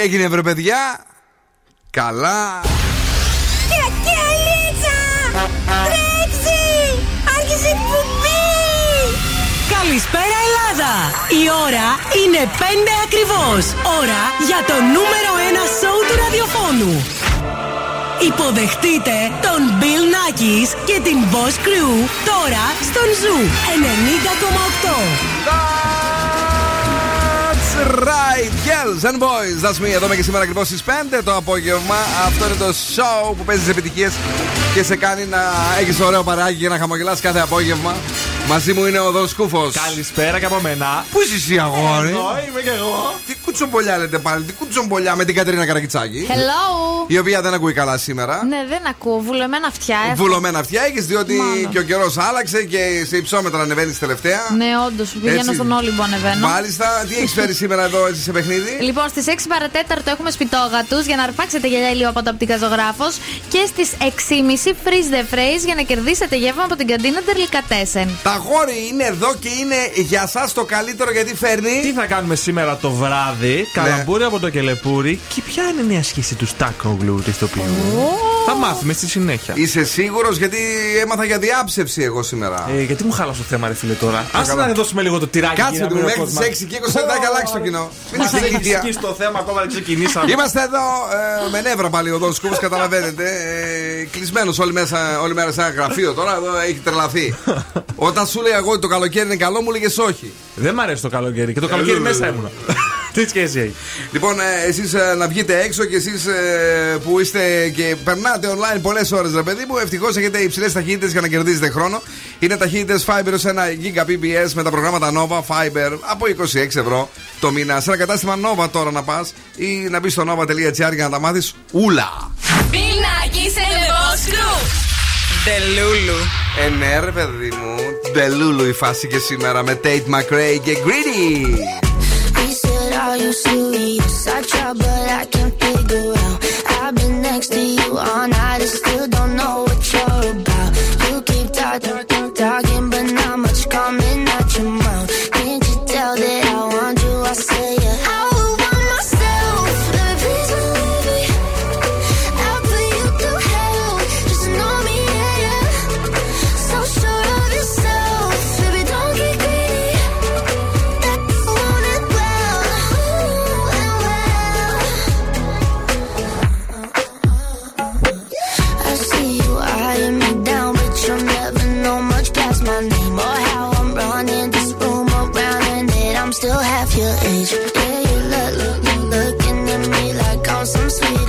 έγινε βρε παιδιά Καλά Τρέξει! Άρχισε η εκπομπή! Καλησπέρα Ελλάδα! Η ώρα είναι 5 ακριβώς. Ώρα για το νούμερο 1 σοου του ραδιοφώνου. Υποδεχτείτε τον Bill Nakis και την Boss Crew τώρα στον Zoo 90,8. Right, girls and boys. That's me. Εδώ είμαι και σήμερα ακριβώς στις 5 το απόγευμα. Αυτό είναι το show που παίζει τις επιτυχίες και σε κάνει να έχεις ωραίο παράγει και να χαμογελάς κάθε απόγευμα. Μαζί μου είναι ο Δον Σκούφο. Καλησπέρα και από μένα. Πού είσαι εσύ, αγόρι; Εδώ είμαι και εγώ. Τι κουτσομπολιά λέτε πάλι, τι κουτσομπολιά με την Κατερίνα Καρακιτσάκη. Hello. Η οποία δεν ακούει καλά σήμερα. Ναι, δεν ακούω. Βουλωμένα αυτιά έχω. Βουλωμένα αυτιά έχεις, διότι Μάλλον. και ο καιρός άλλαξε και σε υψόμετρα ανεβαίνεις τελευταία. Ναι, όντως. Πηγαίνω Έτσι. στον Όλυμπο, ανεβαίνω. Μάλιστα, τι έχεις φέρει σήμερα εδώ έτσι σε παιχνίδι; Λοιπόν, στις 6 παρατέταρτο έχουμε σπιτόγατου για να αρπάξετε γυαλιά λίγο από το οπτικά ζωγράφο. Και στις 6.30 freeze the phrase για να κερδίσετε γεύμα από την καντίνα Τερλικατέσεν. Τα γόρι είναι εδώ και είναι για εσά το καλύτερο γιατί φέρνει. Τι θα κάνουμε σήμερα το βράδυ, καλαμπούρι από το κελεπούρι και ποια είναι μια σχέση του Στάκογλου του ηθοποιού. Θα μάθουμε στη συνέχεια. Είσαι σίγουρος; Γιατί έμαθα για διάψευση εγώ σήμερα. Ε, γιατί μου χάλασε το θέμα, ρε φίλε τώρα. Α καλά. να δώσουμε λίγο το τυράκι. Κάτσε για να του μην μέχρι ο τις κόσμος- 6 και 20 λεπτά και αλλάξει το κοινό. Μην Μας είσαι έχει ηλικία. σκίσει το θέμα, ακόμα δεν ξεκινήσαμε. Είμαστε εδώ ε, με νεύρα πάλι ο Δόν Σκούφο, καταλαβαίνετε. Ε, Κλεισμένος όλη, μέσα- όλη μέρα σε ένα γραφείο τώρα, εδώ έχει τρελαθεί. Όταν σου λέει εγώ ότι το καλοκαίρι είναι καλό, μου λέγες όχι. Δεν μ' αρέσει το καλοκαίρι και το καλοκαίρι Ε, μέσα ε, ήμουνα. Τι σχέση έχει; Λοιπόν, εσείς να βγείτε έξω και εσείς που είστε και περνάτε online πολλές ώρες, ρε παιδί μου, ευτυχώς έχετε υψηλές ταχύτητες για να κερδίζετε χρόνο. Είναι ταχύτητες Fiber ως 1 Gbps με τα προγράμματα Nova Fiber από 26 ευρώ το μήνα. Σε ένα κατάστημα Nova τώρα να πας ή να μπεις στο nova.gr για να τα μάθεις ούλα. Πινάκι σε λεβόσκρου! Τελούλου. Ε, ναι, ρε παιδί μου. Ντελούλου η φάση και σήμερα με Tate McRae και Greedy. Are you serious? I try, but I can't figure out. I've been next to you all night and still don't know what you're about. I'm still half your age. Yeah, you look, look, look, looking at me like I'm some sweet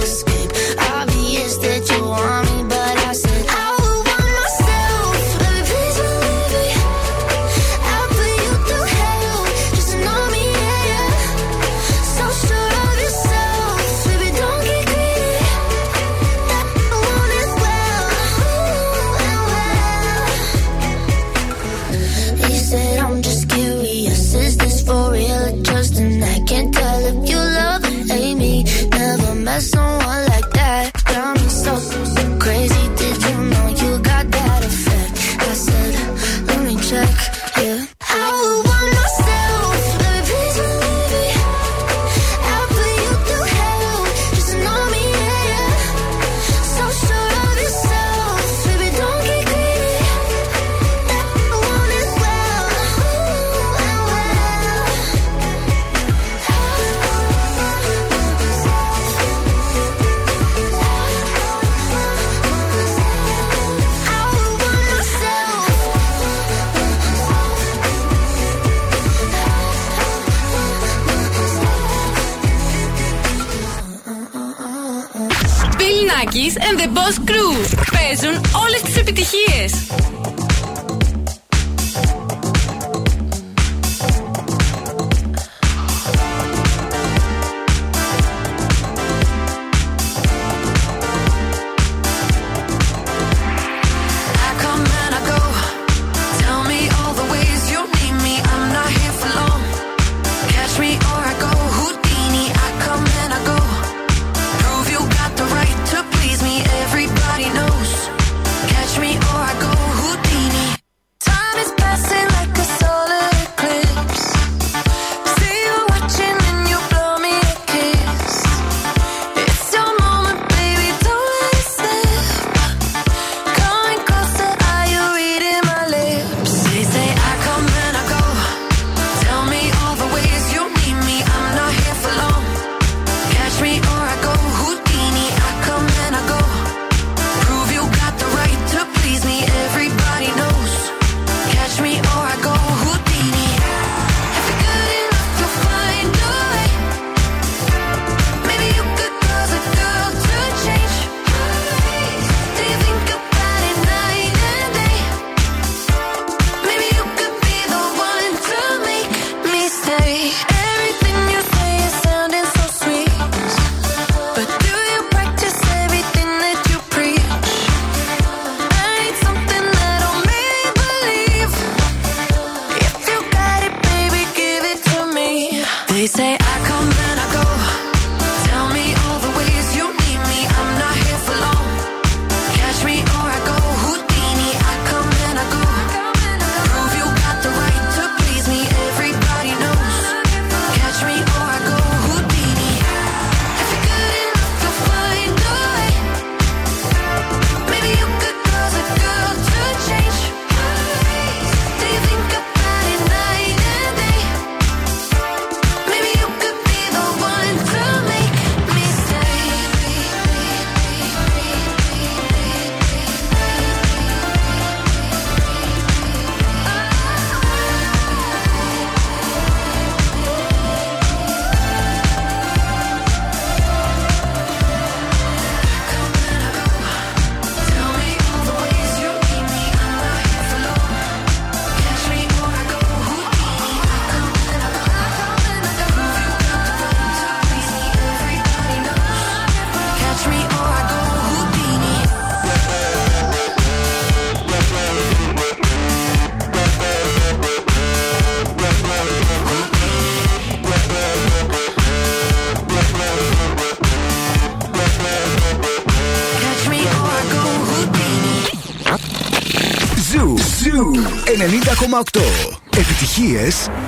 this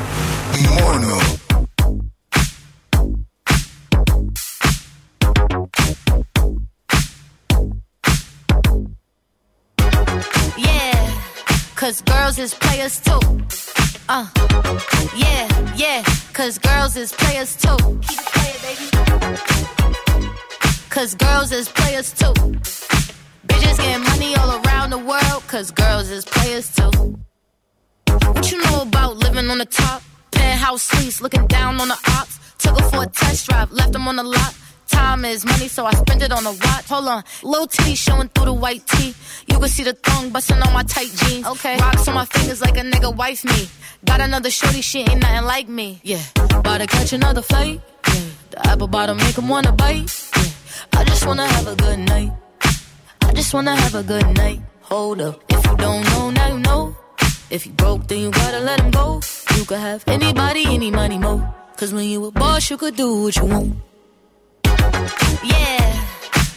on a watch. Hold on, little T showing through the white tee. You can see the thong busting on my tight jeans. Okay, rocks on my fingers like a nigga wife me. Got another shorty, she ain't nothing like me. Yeah, about to catch another flight. Yeah, the apple bottom make 'em wanna bite. Yeah, I just wanna have a good night. I just wanna have a good night. Hold up, if you don't know, now you know. If you broke, then you gotta let him go. You could have anybody, any money, mo. Cause when you a boss, you could do what you want. Yeah,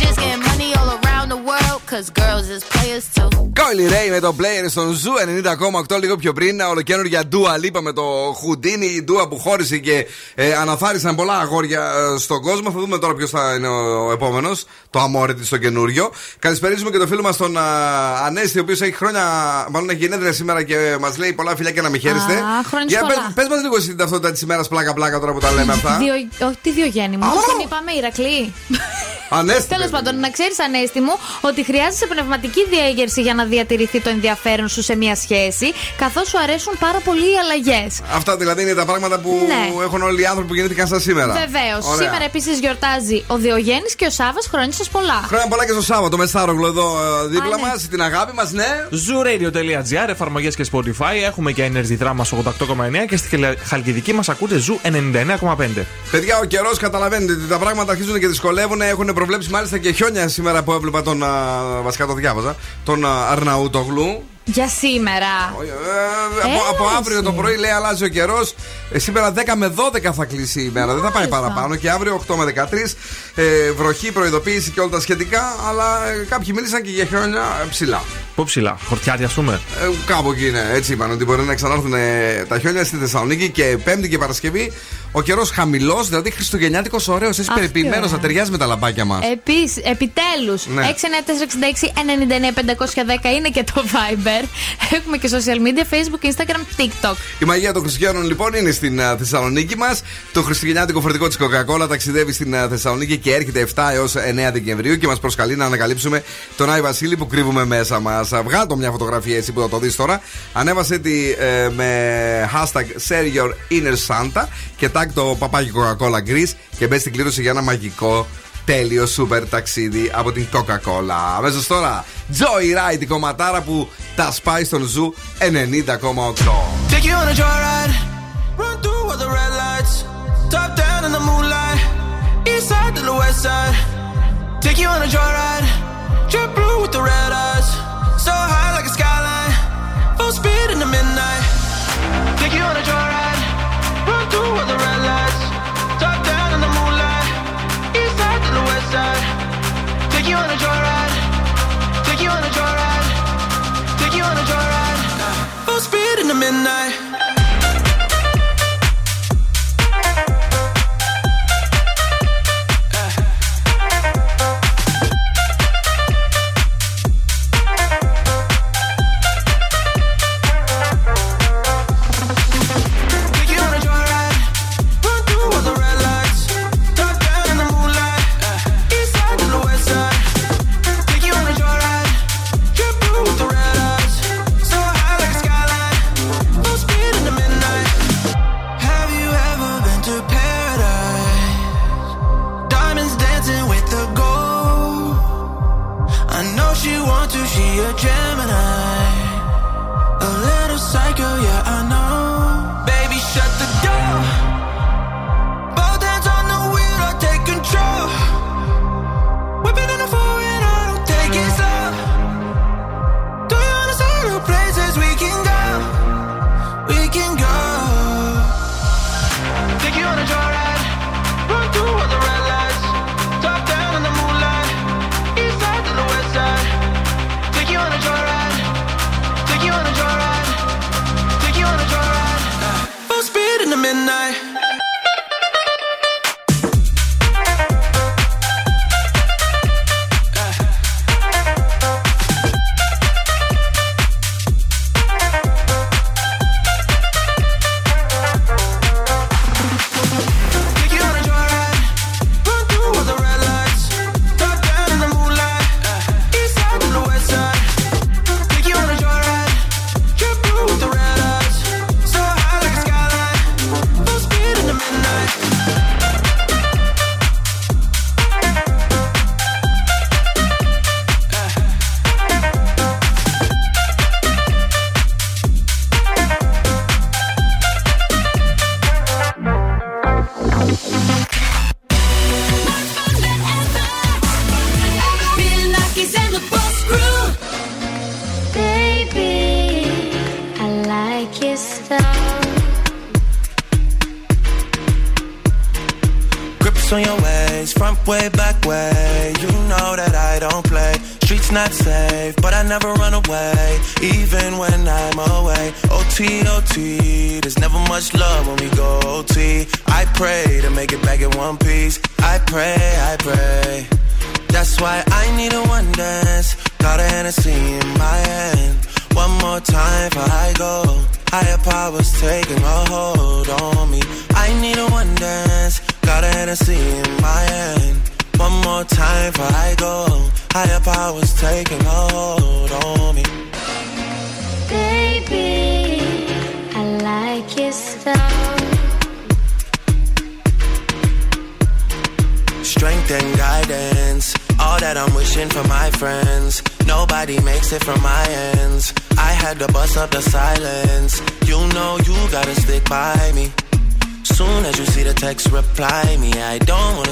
Bitches getting money all around the world, cause girls is players too. Κόιλι Ray με το player στον Ζου 90,8 λίγο πιο πριν. Ολοκένουργια Dua Lipa με το Houdini. Η Dua που χώρισε και ε, αναθάρισαν πολλά αγόρια ε, στον κόσμο. Θα δούμε τώρα ποιος θα είναι ο επόμενος. Το αμόρε της στο καινούριο. Καλησπέριζουμε και το φίλο μας τον α, Ανέστη, ο οποίος έχει χρόνια. Μάλλον έχει γενέθλια σήμερα και μας λέει πολλά φιλιά και να με χαίρεστε. Α, χρόνια πολλά. πες μας λίγο εσύ την ταυτότητα της ημέρας πλάκα-πλάκα τώρα που τα λέμε αυτά. Διο... Όχι, τι Διογέννη μου. Α! Την είπαμε, Ηρακλή. Ανέστη. Τέλος πάντων, να ξέρεις, Ανέστη μου, ότι χρειάζεσαι πνευματική διέγερση για να διατηρηθεί το ενδιαφέρον σου σε μια σχέση, καθώς σου αρέσουν πάρα πολύ οι αλλαγές. Αυτά δηλαδή είναι τα πράγματα που Ναι. έχουν όλοι οι άνθρωποι που γεννήθηκαν σαν σήμερα. Βεβαίως. Ωραία. Σήμερα επίσης γιορτάζει ο Διογέννης και ο Σάβας. Χρόνια σας πολλά. Χρόνια πολλά και στο Σάββατο με Στάρογλο εδώ ε, δίπλα Α, ναι. μας, την αγάπη μας, ναι. Zooradio.gr, εφαρμογές και Spotify. Έχουμε και Energy Drama 88,9 και στη Χελ- Χαλκιδική μας ακούτε Zoo 99,5. Παιδιά, ο καιρός καταλαβαίνετε ότι τα πράγματα αρχίζουν και δυσκολεύουν. Έχουν προβλέψει μάλιστα και χιόνια σήμερα που έβλεπα τον. α, Βασικά το διάβαζα. Τον α, Αρναούτογλου. Για σήμερα. Ε, από, Έλα από αύριο εσύ. το πρωί λέει αλλάζει ο καιρός. σήμερα 10 με 12 θα κλείσει η ημέρα. Δεν θα πάει Μάλιστα. παραπάνω. Και αύριο 8 με 13. Ε, βροχή, προειδοποίηση και όλα τα σχετικά. Αλλά ε, κάποιοι μίλησαν και για χιόνια ε, ψηλά. Πού ψηλά, χορτιάτι, ας πούμε. Ε, κάπου εκεί είναι. Έτσι είπαν ότι μπορεί να ξανάρθουν ε, τα χιόνια στη Θεσσαλονίκη και Πέμπτη και Παρασκευή. Ο καιρός χαμηλός, δηλαδή χριστουγεννιάτικος ωραίος. Έτσι Αχ, περιποιημένος τι να ωραία. ταιριάζει με τα λαμπάκια μας. Επίσης, επιτέλους, Ναι. 69466-99-510 είναι και το Viber. Έχουμε και social media, Facebook, Instagram, TikTok. Η μαγεία των Χριστουγέννων λοιπόν είναι στην α, Θεσσαλονίκη μας. Το χριστουγεννιάτικο φορτικό της Coca-Cola ταξιδεύει στην α, Θεσσαλονίκη και έρχεται 7 έως 9 Δεκεμβρίου και μας προσκαλεί να ανακαλύψουμε τον Άι Βασίλη που κρύβουμε μέσα μας. Βγάλω μια φωτογραφία έτσι που θα το δει τώρα. Ανέβασε τη ε, με hashtag Share Your Inner Santa και tag το παπάκι Coca-Cola Greece και μπε στην κλήρωση για ένα μαγικό τέλειο σούπερ ταξίδι από την Coca-Cola. Αμέσω τώρα, Joy Ride, η κομματάρα που τα σπάει στον Ζου 90,8. Take you on a joyride. Run through all the red lights. Top down in the moonlight. East side to the west side. Take you on a joyride. Trip blue with the red eyes. So high like a skyline. Full speed in the midnight. Take you on a joyride. Run through all the red lights. Top down in the moonlight. East side to the west side. Take you on a joyride. Take you on a joyride. Take you on a joyride. Full speed in the midnight. midnight.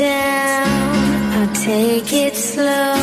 Down, I'll take it slow,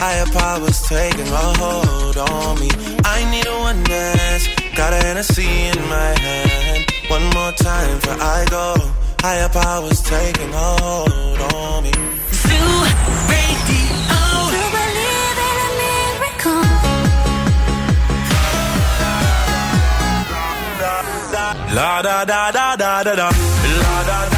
Higher powers taking a hold on me. I need a one dance. Got a Hennessy in my hand. One more time before I go. Higher powers taking a hold on me. Zoo Radio. To believe in a miracle. La da da da da da da. La da da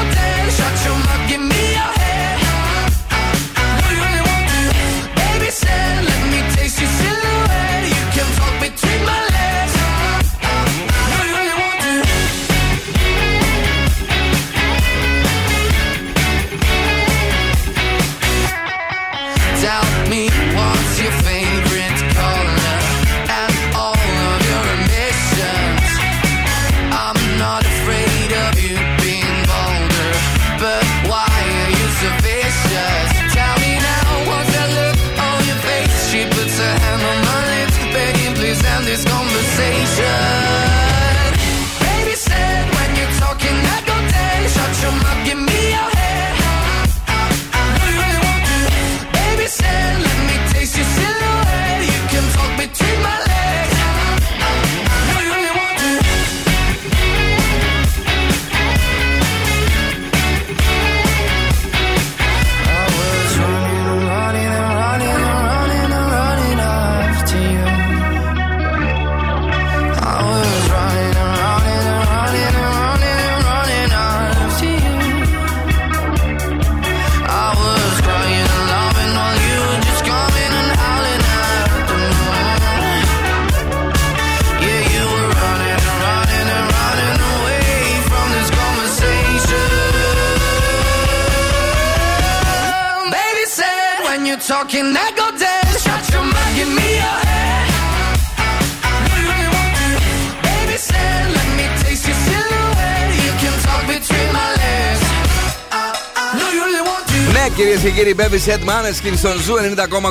Baby Said Måneskin στον Zoo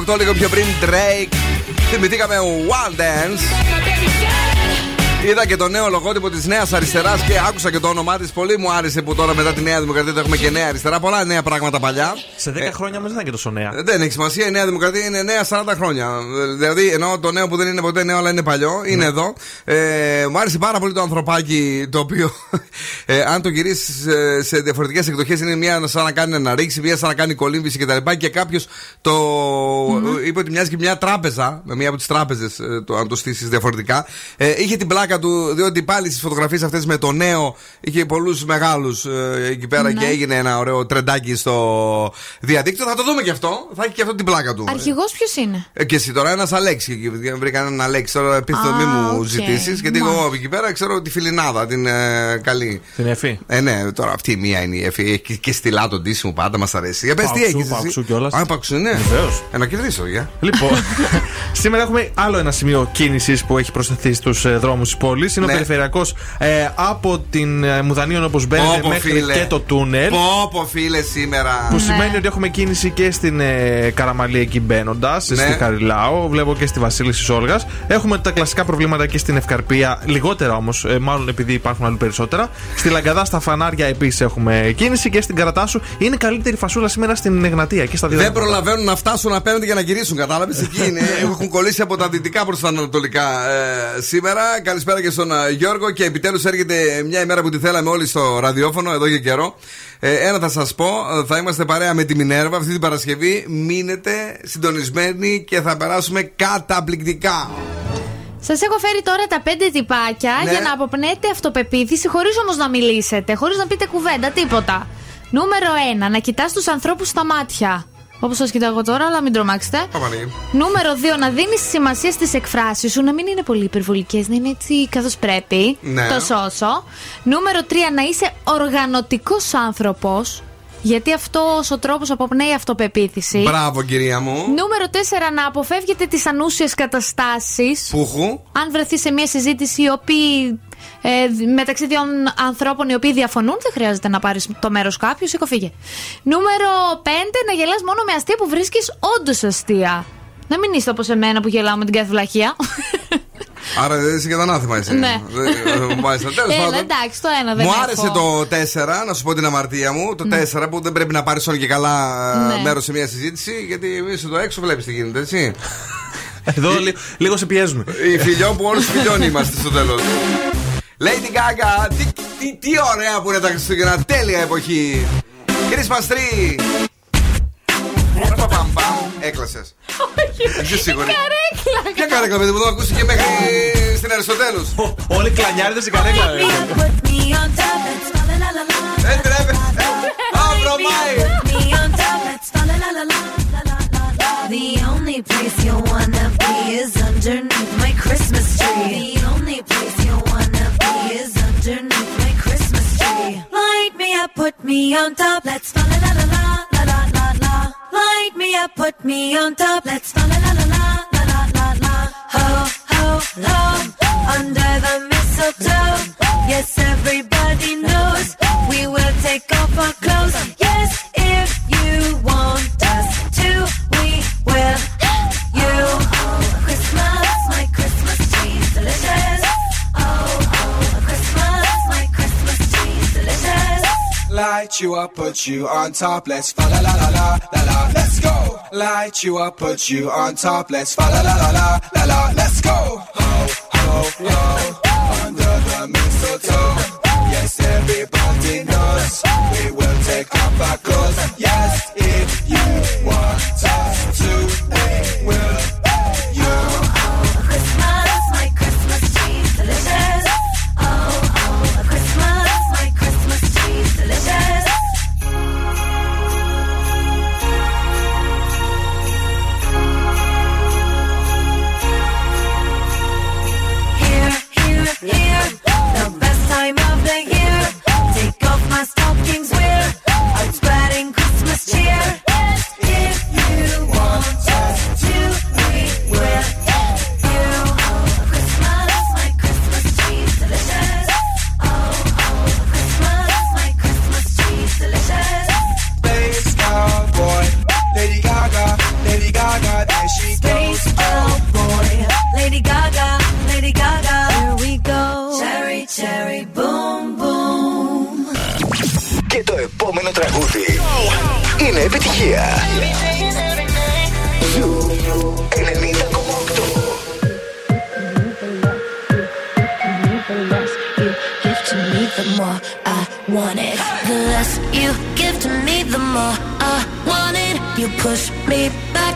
90,8 λίγο πιο πριν Drake. Θυμηθήκαμε Wild Dances. Είδα και το νέο λογότυπο της Νέας Αριστεράς και άκουσα και το όνομά της. Πολύ μου άρεσε που τώρα μετά τη Νέα Δημοκρατία το έχουμε και Νέα Αριστερά. Πολλά νέα πράγματα παλιά. Σε 10 Ε, χρόνια όμως δεν ήταν και τόσο νέα. Δεν έχει σημασία, η Νέα Δημοκρατία είναι νέα 40 χρόνια. Δηλαδή, ενώ το νέο που δεν είναι ποτέ νέο, αλλά είναι παλιό, είναι εδώ. Ε, μου άρεσε πάρα πολύ το ανθρωπάκι το οποίο, ε, αν το γυρίσεις σε διαφορετικές εκδοχές, είναι μία σαν να κάνει να ρίξει, μία σαν να κάνει κολύμβηση κτλ. Και κάποιος το είπε ότι μοιάζει και μια τράπεζα, με μία από τις τράπεζες, το, αν το στήσεις διαφορετικά. Ε, είχε την πλάκα του, διότι πάλι στις φωτογραφίες αυτές με το νέο είχε πολλούς μεγάλους ε, εκεί πέρα και έγινε ένα ωραίο τρεντάκι στο διαδίκτυο. Θα το δούμε και αυτό. Θα έχει και αυτό την πλάκα του. Αρχηγός ποιος είναι; Ε, και εσύ τώρα ένας Αλέξη. Βρήκα έναν Αλέξη. Τώρα επίθετο Α, μη μου οκ. ζητήσεις. Γιατί εγώ Μάλιστα. από εκεί πέρα ξέρω τη φιλινάδα, την ε, καλή. Την Εφή. Ε, ναι, τώρα αυτή η μία είναι η Εφη. Έχει και- και στυλά τον μου πάντα μας αρέσει. Για πες τι Παοξού, έχεις. παοξού κιόλας. Α, παξού, ναι. Βεβαίως. Ε, να κερδίσω, για. Λοιπόν, σήμερα έχουμε άλλο ένα σημείο κίνησης που έχει προσθεθεί στους δρόμους της πόλης. Είναι Ναι. ο περιφερειακό από την ε, Μουδανίων όπως μπαίνετε Πόπο, μέχρι φίλε. και το τούνελ. Πω, πω, φίλε, σήμερα. Που σημαίνει ότι έχουμε κίνηση και στην ε, Καραμαλή εκεί μπαίνοντας, Ναι. στη Χαριλάου, βλέπω και στη Βασίλισση Όλγας. Έχουμε τα κλασικά προβλήματα και στην Ευκαρπία, λιγότερα όμως, μάλλον επειδή υπάρχουν αλλού περισσότερα. Στη Λαγκαδά, στα φανάρια επίσης έχουμε κίνηση και στην Καρατάσου. Είναι καλύτερη φασούλα σήμερα στην Εγνατία και στα δύο. Δεν προλαβαίνουν να φτάσουν απέναντι για να γυρίσουν, κατάλαβες; Εκεί είναι. Έχουν κολλήσει από τα δυτικά προς τα ανατολικά ε, σήμερα. Καλησπέρα και στον ε, Γιώργο. Και επιτέλους έρχεται μια ημέρα που τη θέλαμε όλοι στο ραδιόφωνο εδώ και καιρό. Ε, ένα θα σας πω, ε, θα είμαστε παρέα με τη Μινέρβα αυτή την Παρασκευή. Μείνετε συντονισμένοι και θα περάσουμε καταπληκτικά. Σας έχω φέρει τώρα τα πέντε τυπάκια Ναι. για να αποπνέετε αυτοπεποίθηση χωρίς όμως να μιλήσετε, χωρίς να πείτε κουβέντα, τίποτα. Νούμερο 1. Να κοιτάς τους ανθρώπους στα μάτια. Όπως σας κοιτάω εγώ τώρα, αλλά μην τρομάξετε. Παπανή. Νούμερο 2. Να δίνεις σημασία στις εκφράσεις σου, να μην είναι πολύ υπερβολικές, να είναι έτσι καθώς πρέπει. Ναι. Τόσο όσο. Νούμερο 3. Να είσαι οργανωτικός άνθρωπος. Γιατί αυτός ο τρόπος αποπνέει αυτοπεποίθηση. Μπράβο, κυρία μου. Νούμερο 4. Να αποφεύγετε τις ανούσιες καταστάσεις. Πουχου. Αν βρεθεί σε μια συζήτηση η οποία, ε, μεταξύ δύο ανθρώπων οι οποίοι διαφωνούν, δεν χρειάζεται να πάρεις το μέρος κάποιου, σήκω φύγε. Νούμερο 5. Να γελάς μόνο με αστεία που βρίσκεις όντως αστεία. Να μην είστε όπως εμένα που γελάω με την κάθε βλαχεία. Άρα δεν είσαι και τα ανάθεμα εσύ. Ναι. Δεν- ε, Μάλιστα, τέλος Έλα, πάντων. εντάξει, το ένα δεν Μου έχω. άρεσε το 4, να σου πω την αμαρτία μου. Το 4 που δεν πρέπει να πάρεις όλο και καλά Ναι. μέρος σε μια συζήτηση, γιατί είσαι εδώ έξω, βλέπεις τι γίνεται, έτσι. Εδώ λι- λίγο σε πιέζουμε. Οι φιλιών που όλους φιλιών είμαστε στο τέλος. Lady Gaga, τι, τι, τι ωραία που είναι τα Χριστούγεννα, τέλεια εποχή. Christmas tree. Έκλασε. Όχι. σίγουρη. Καρέκλα. Ποια καρέκλα, παιδί μου, το ακούστηκε μέχρι στην Αριστοτέλου. Όλοι κλανιάριδε η καρέκλα. Δεν τρέπε. Αύριο Μάη. The only place you wanna be is underneath my Christmas tree. The only place you wanna be is underneath my Christmas tree. Light me up, put me on top. Let's fall la la la la. Light me up, put me on top, let's la la la la la la la la. Ho ho ho, under the mistletoe. Yes, everybody knows we will take off our clothes. Yes, if you want us to, we will. Light you up, put you on top. Let's fa la la la la la la. Let's go. Light you up, put you on top. Let's fa la la la la la la. Let's go. Ho ho ho. Under the mistletoe. Yes, everybody knows we will take off our clothes. Yes, if you want us Και το επόμενο τραγούδι είναι επιτυχία.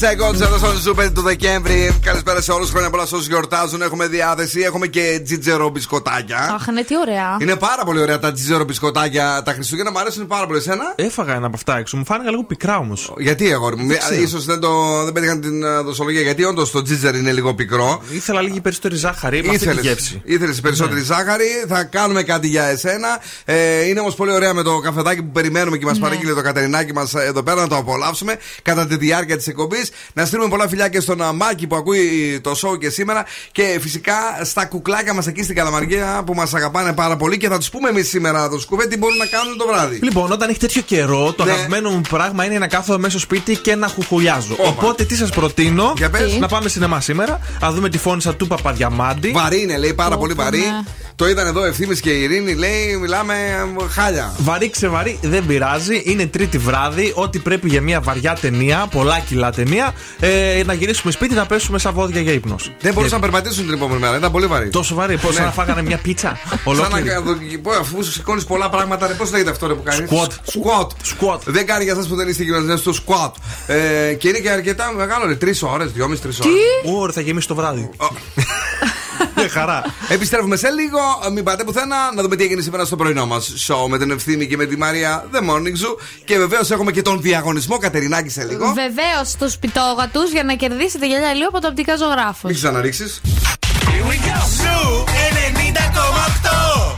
Seconds εδώ στο Ζούπερ του Δεκέμβρη. Καλησπέρα σε όλους. Χρόνια πολλά σε όσου γιορτάζουν. Έχουμε διάθεση. Έχουμε και τζιτζερό μπισκοτάκια. Αχ, ναι, τι ωραία. Είναι πάρα πολύ ωραία τα τζιτζερό μπισκοτάκια. Τα Χριστούγεννα μου αρέσουν πάρα πολύ. Εσένα. Έφαγα ένα από αυτά έξω. Μου φάνηκαν λίγο πικρά όμως. Γιατί αγόρι μου, ξέρω. ίσως δεν, το, δεν πέτυχαν την ε, δοσολογία. Γιατί όντως το τζιτζερ είναι λίγο πικρό. Ήθελα λίγη περισσότερη ζάχαρη με αυτή τη γεύση. Ήθελες περισσότερη ζάχαρη. Θα κάνουμε κάτι για εσένα. Ε, είναι όμως πολύ ωραία με το καφεδάκι που περιμένουμε και μας Ναι. παρήγγειλε το Κατερινάκι μας εδώ πέρα να το απολαύσουμε κατά τη διάρκεια της εκπομπής. Να στείλουμε πολλά φιλιά και στον Μάκη που ακούει το show και σήμερα. Και φυσικά στα κουκλάκια μας εκεί στην Καλαμαργία που μας αγαπάνε πάρα πολύ. Και θα τους πούμε εμείς σήμερα το σκουβέ τι μπορούν να κάνουν το βράδυ. Λοιπόν, όταν έχει τέτοιο καιρό, το Ναι. αγαπημένο μου πράγμα είναι να κάθομαι μέσα στο σπίτι και να χουχουλιάζω. Όπα. Οπότε τι σας προτείνω, Για πες. να πάμε σινεμά σήμερα, να δούμε τη φώνησα του Παπαδιαμάντη. Βαρύ είναι, λέει πάρα πολύ βαρύ. Ναι. Το είδαν εδώ ευθύνη και η Ειρήνη, λέει μιλάμε ε, χάλια. Βαρύ ξεβαρύ, δεν πειράζει. Είναι τρίτη βράδυ. Ό,τι πρέπει για μια βαριά ταινία, πολλά κιλά ταινία, ε, να γυρίσουμε σπίτι να πέσουμε σαν βόδια για ύπνος. Δεν μπορούσαν να περπατήσουν την επόμενη μέρα, ήταν πολύ βαρύ. Τόσο βαρύ, πώς Ναι. να φάγανε μια πίτσα. Σαν Ολόκληρη. να πω, αφού σηκώνεις πολλά πράγματα, πώς λέγεται αυτό ρε, που κάνεις; Squat. Squat. Squat. Δεν κάνει για εσάς που δεν είστε κοινωνικέ στο squat. Ε, και είναι και αρκετά μεγάλο, ρε. Τρεις ώρες, δυόμιση, τρεις ώρες. Ωραία, θα γεμίσει το βράδυ. Με χαρά. Επιστρέφουμε σε λίγο. Μην πάτε πουθενά να δούμε τι έγινε σήμερα στο πρωινό μας show με την ευθύνη και με τη Μαρία The Morning Zoo. Και βεβαίως έχουμε και τον διαγωνισμό Κατερινάκη σε λίγο. Βεβαίως στου πιτόγατου για να κερδίσετε γυαλιά λίγο από το οπτικά ζωγράφο. Μην ξαναρίξει. Ζου 90,8.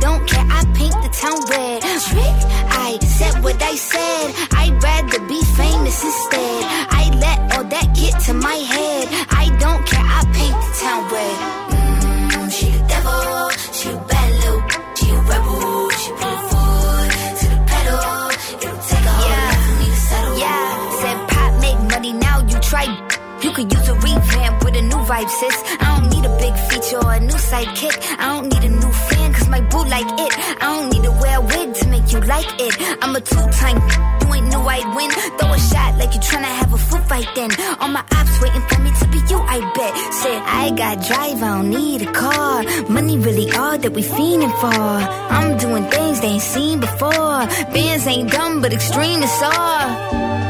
don't care. I paint the town red. Trick, I said what I said. I'd rather be famous instead. I let all that get to my head. I don't care. I paint the town red. Mm, she devil. She a bad. She a rebel. She to the pedal. It'll take for me to settle. Yeah, said pop make money now. You try. You use a revamp with a new vibe, sis. I don't need a big feature or a new sidekick. I don't need a new my boo like it. I don't need to wear a wig to make you like it. I'm a two-time, you ain't knew I'd win. Throw a shot like you tryna have a foot fight then. All my ops waiting for me to be you, I bet. Said, I got drive, I don't need a car. Money really all that we fiending for. I'm doing things they ain't seen before. Bands ain't dumb, but extreme is all.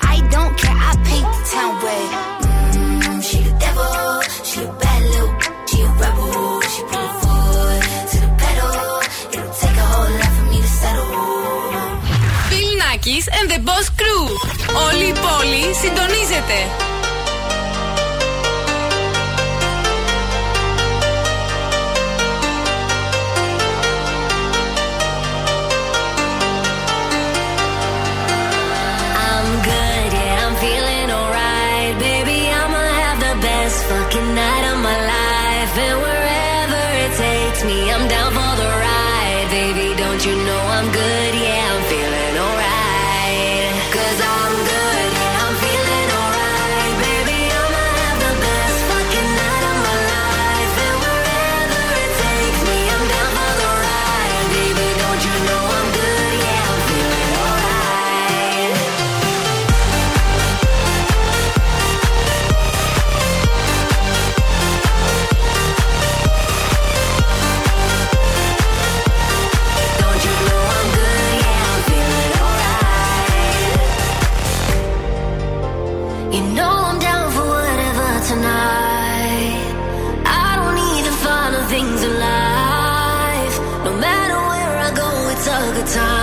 And the Boss Crew. Όλη η πόλη συντονίζεται. the time.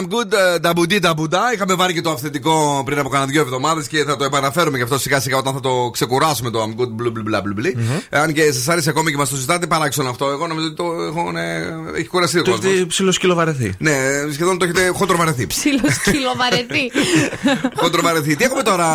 I'm good, ε, νταμπουντί, νταμπουντά. Είχαμε βάλει και το αυθεντικό πριν από κάνα δύο εβδομάδες και θα το επαναφέρουμε γι' αυτό σιγά σιγά όταν θα το ξεκουράσουμε το I'm good, μπλου μπλου μπλου μπλου. Αν και σας άρεσε ακόμη και μας το ζητάτε, παράξενο αυτό. Εγώ νομίζω ότι το έχω, ναι, έχει κουραστεί ο Το κόσμος. έχετε ψιλοσκυλοβαρεθεί. Ναι, σχεδόν το έχετε χοντροβαρεθεί. Ψήλο σκυλοβαρεθεί. χοντροβαρεθεί. Τι έχουμε τώρα,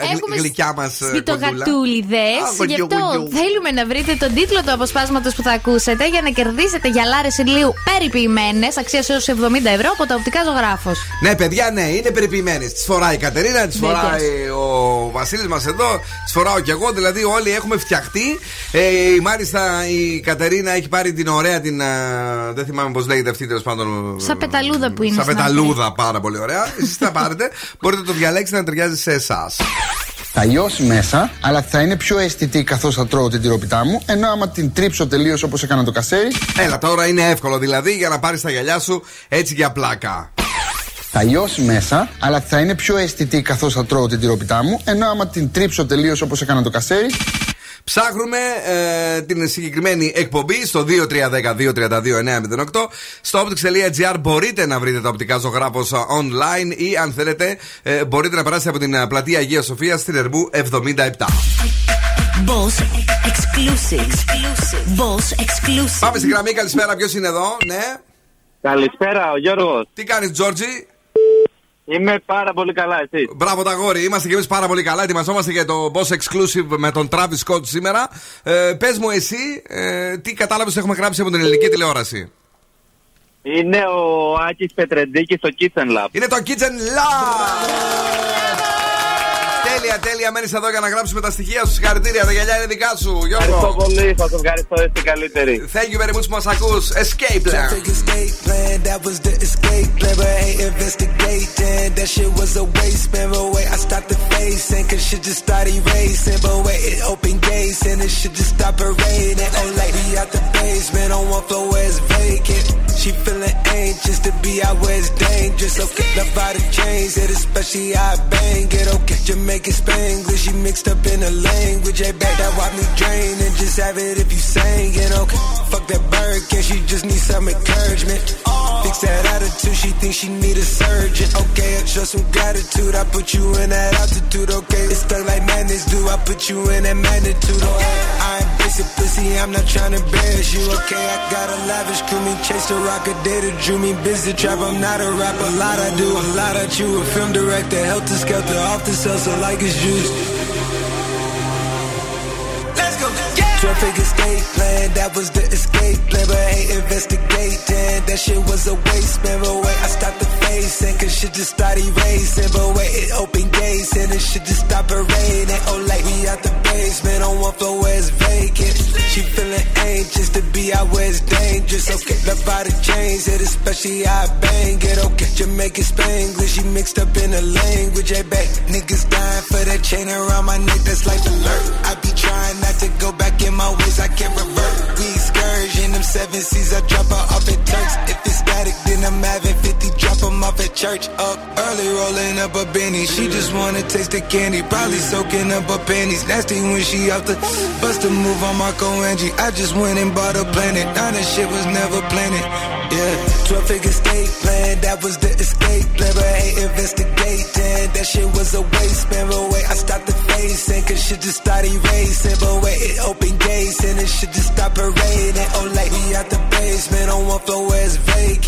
ε, Έχουμε γλυκιά μας Σπιτογατούλιδες. Α, Γι' αυτό γογιογογιου. θέλουμε να βρείτε τον τίτλο του αποσπάσματος που θα ακούσετε για να κερδίσετε γυαλάρες ηλίου περιποιημένες αξίας έως 70 ευρώ από τα οπτικά ζωγράφος. Ναι, παιδιά, ναι, είναι περιποιημένες. Τις φοράει η Κατερίνα, τις Βέβαια. φοράει ο Βασίλης μας εδώ, τις φοράω κι εγώ. Δηλαδή, όλοι έχουμε φτιαχτεί. Ε, μάλιστα, η Κατερίνα έχει πάρει την ωραία την. α, δεν θυμάμαι πώς λέγεται αυτή τέλος πάντων. Σαν πεταλούδα που είναι. Σαν στην πεταλούδα, πάρα πολύ ωραία. Εσείς θα πάρετε. Μπορείτε να το διαλέξετε να ταιριάζει σε εσάς. Θα λιώσει μέσα, αλλά θα είναι πιο αισθητή καθώς θα τρώω την τυρόπιτά μου. Ενώ άμα την τρίψω τελείως όπως έκανα το κασέρι. Έλα, τώρα είναι εύκολο δηλαδή για να πάρεις τα γυαλιά σου έτσι για πλάκα. Θα λιώσει μέσα, αλλά θα είναι πιο αισθητή καθώς θα τρώω την τυρόπιτά μου. Ενώ άμα την τρίψω τελείως όπως έκανα το κασέρι, Ψάχνουμε ε, την συγκεκριμένη εκπομπή στο 2310-232-908. Στο optics.gr μπορείτε να βρείτε τα οπτικά ζωγράφος online ή αν θέλετε ε, μπορείτε να περάσετε από την ε, πλατεία Αγίας Σοφίας στην Ερμού 77. Boss exclusive. Boss exclusive. Πάμε στη γραμμή, καλησπέρα. Ποιος είναι εδώ, ναι; Καλησπέρα, ο Γιώργος. Τι κάνεις, Τζόρτζι; Είμαι πάρα πολύ καλά, εσύ. Μπράβο τα γόρι, είμαστε και εμείς πάρα πολύ καλά. Ετοιμαζόμαστε για το Boss Exclusive με τον Travis Scott σήμερα. Ε, Πες μου, εσύ, ε, τι κατάλαβες έχουμε γράψει από την ελληνική τηλεόραση; Είναι ο Άκης Πετρεντίκης στο Kitchen Lab. Είναι το Kitchen Lab! Τέλεια, τέλεια. Μένει εδώ για να γράψουμε τα στοιχεία σου. Συγχαρητήρια, τα γυαλιά είναι δικά σου, Ευχαριστώ Γιώργο. πολύ, θα σας ευχαριστώ, είστε καλύτεροι. Thank you very much που μα ακού. Escape plan. Traffic escape plan, that was the escape plan. But ain't investigating, that shit was a waste, man. But wait, I stopped the facing, cause shit just started racing. But wait, it opened gates, and it should just stop raining. Oh, like we out the basement on one floor where it's vacant. She feeling anxious to be out where it's dangerous. Okay, love by the chains, it especially I bang it. Okay, Jamaican Spanglish, she mixed up in a language. Hey, back that wipe me drain and just have it if you sang it. Okay, fuck that bird, can she just need some encouragement? Fix that attitude, she thinks she need a surgeon. Okay, I show some gratitude, I put you in that altitude. Okay, it's stuck like madness, do I put you in that magnitude? Oh, okay, I embrace it, pussy, I'm not trying to embarrass you. Okay, I got a lavish crew, me chase the a data drew me busy trap. I'm not a rapper, a lot I do, a lot I chew. A film director, helter skelter, off the cells, so like it's juice. Traffic escape plan, that was the escape plan, but ain't investigating. That shit was a waste, man. But wait, I stopped the facing, cause shit just started racing. But wait, it opened gates, and it should just stop raining. Oh, like we out the basement on one floor where it's vacant. She feeling anxious to be out where it's dangerous. Okay, love by the chains, it especially I bang it. Okay, Jamaican Spanglish, she mixed up in a language. Hey, babe, niggas dying for that chain around my neck, that's life alert. I be trying not to go back in my ways, I can't revert. We excursion, them seven seas, I drop her off at Turks. If it's then I'm having 50, drop 'em off at church. Up early, rolling up a Benny. She just wanna taste the candy, probably soaking up her panties. Nasty when she off the bust a move on Marco Angie. I just went and bought a planet. Now that shit was never planted. Yeah, 12 figure state plan, that was the escape but ain't investigating. That shit was a waste, man. But wait, I stopped the facing, cause shit just started racing. But wait, it opened gates, and it should just stop raining. Oh, like we out the basement on one floor where it's vacant.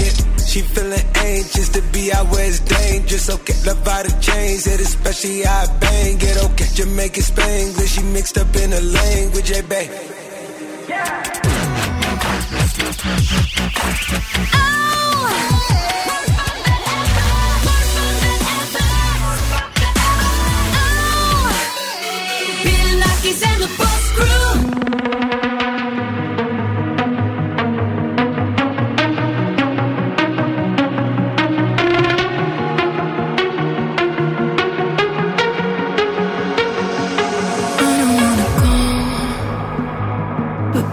She feeling anxious to be out where it's dangerous. Okay, love by the chains, it especially I bang it. Okay, Jamaican Spanglish, she mixed up in a language, eh, oh, hey, babe. Bill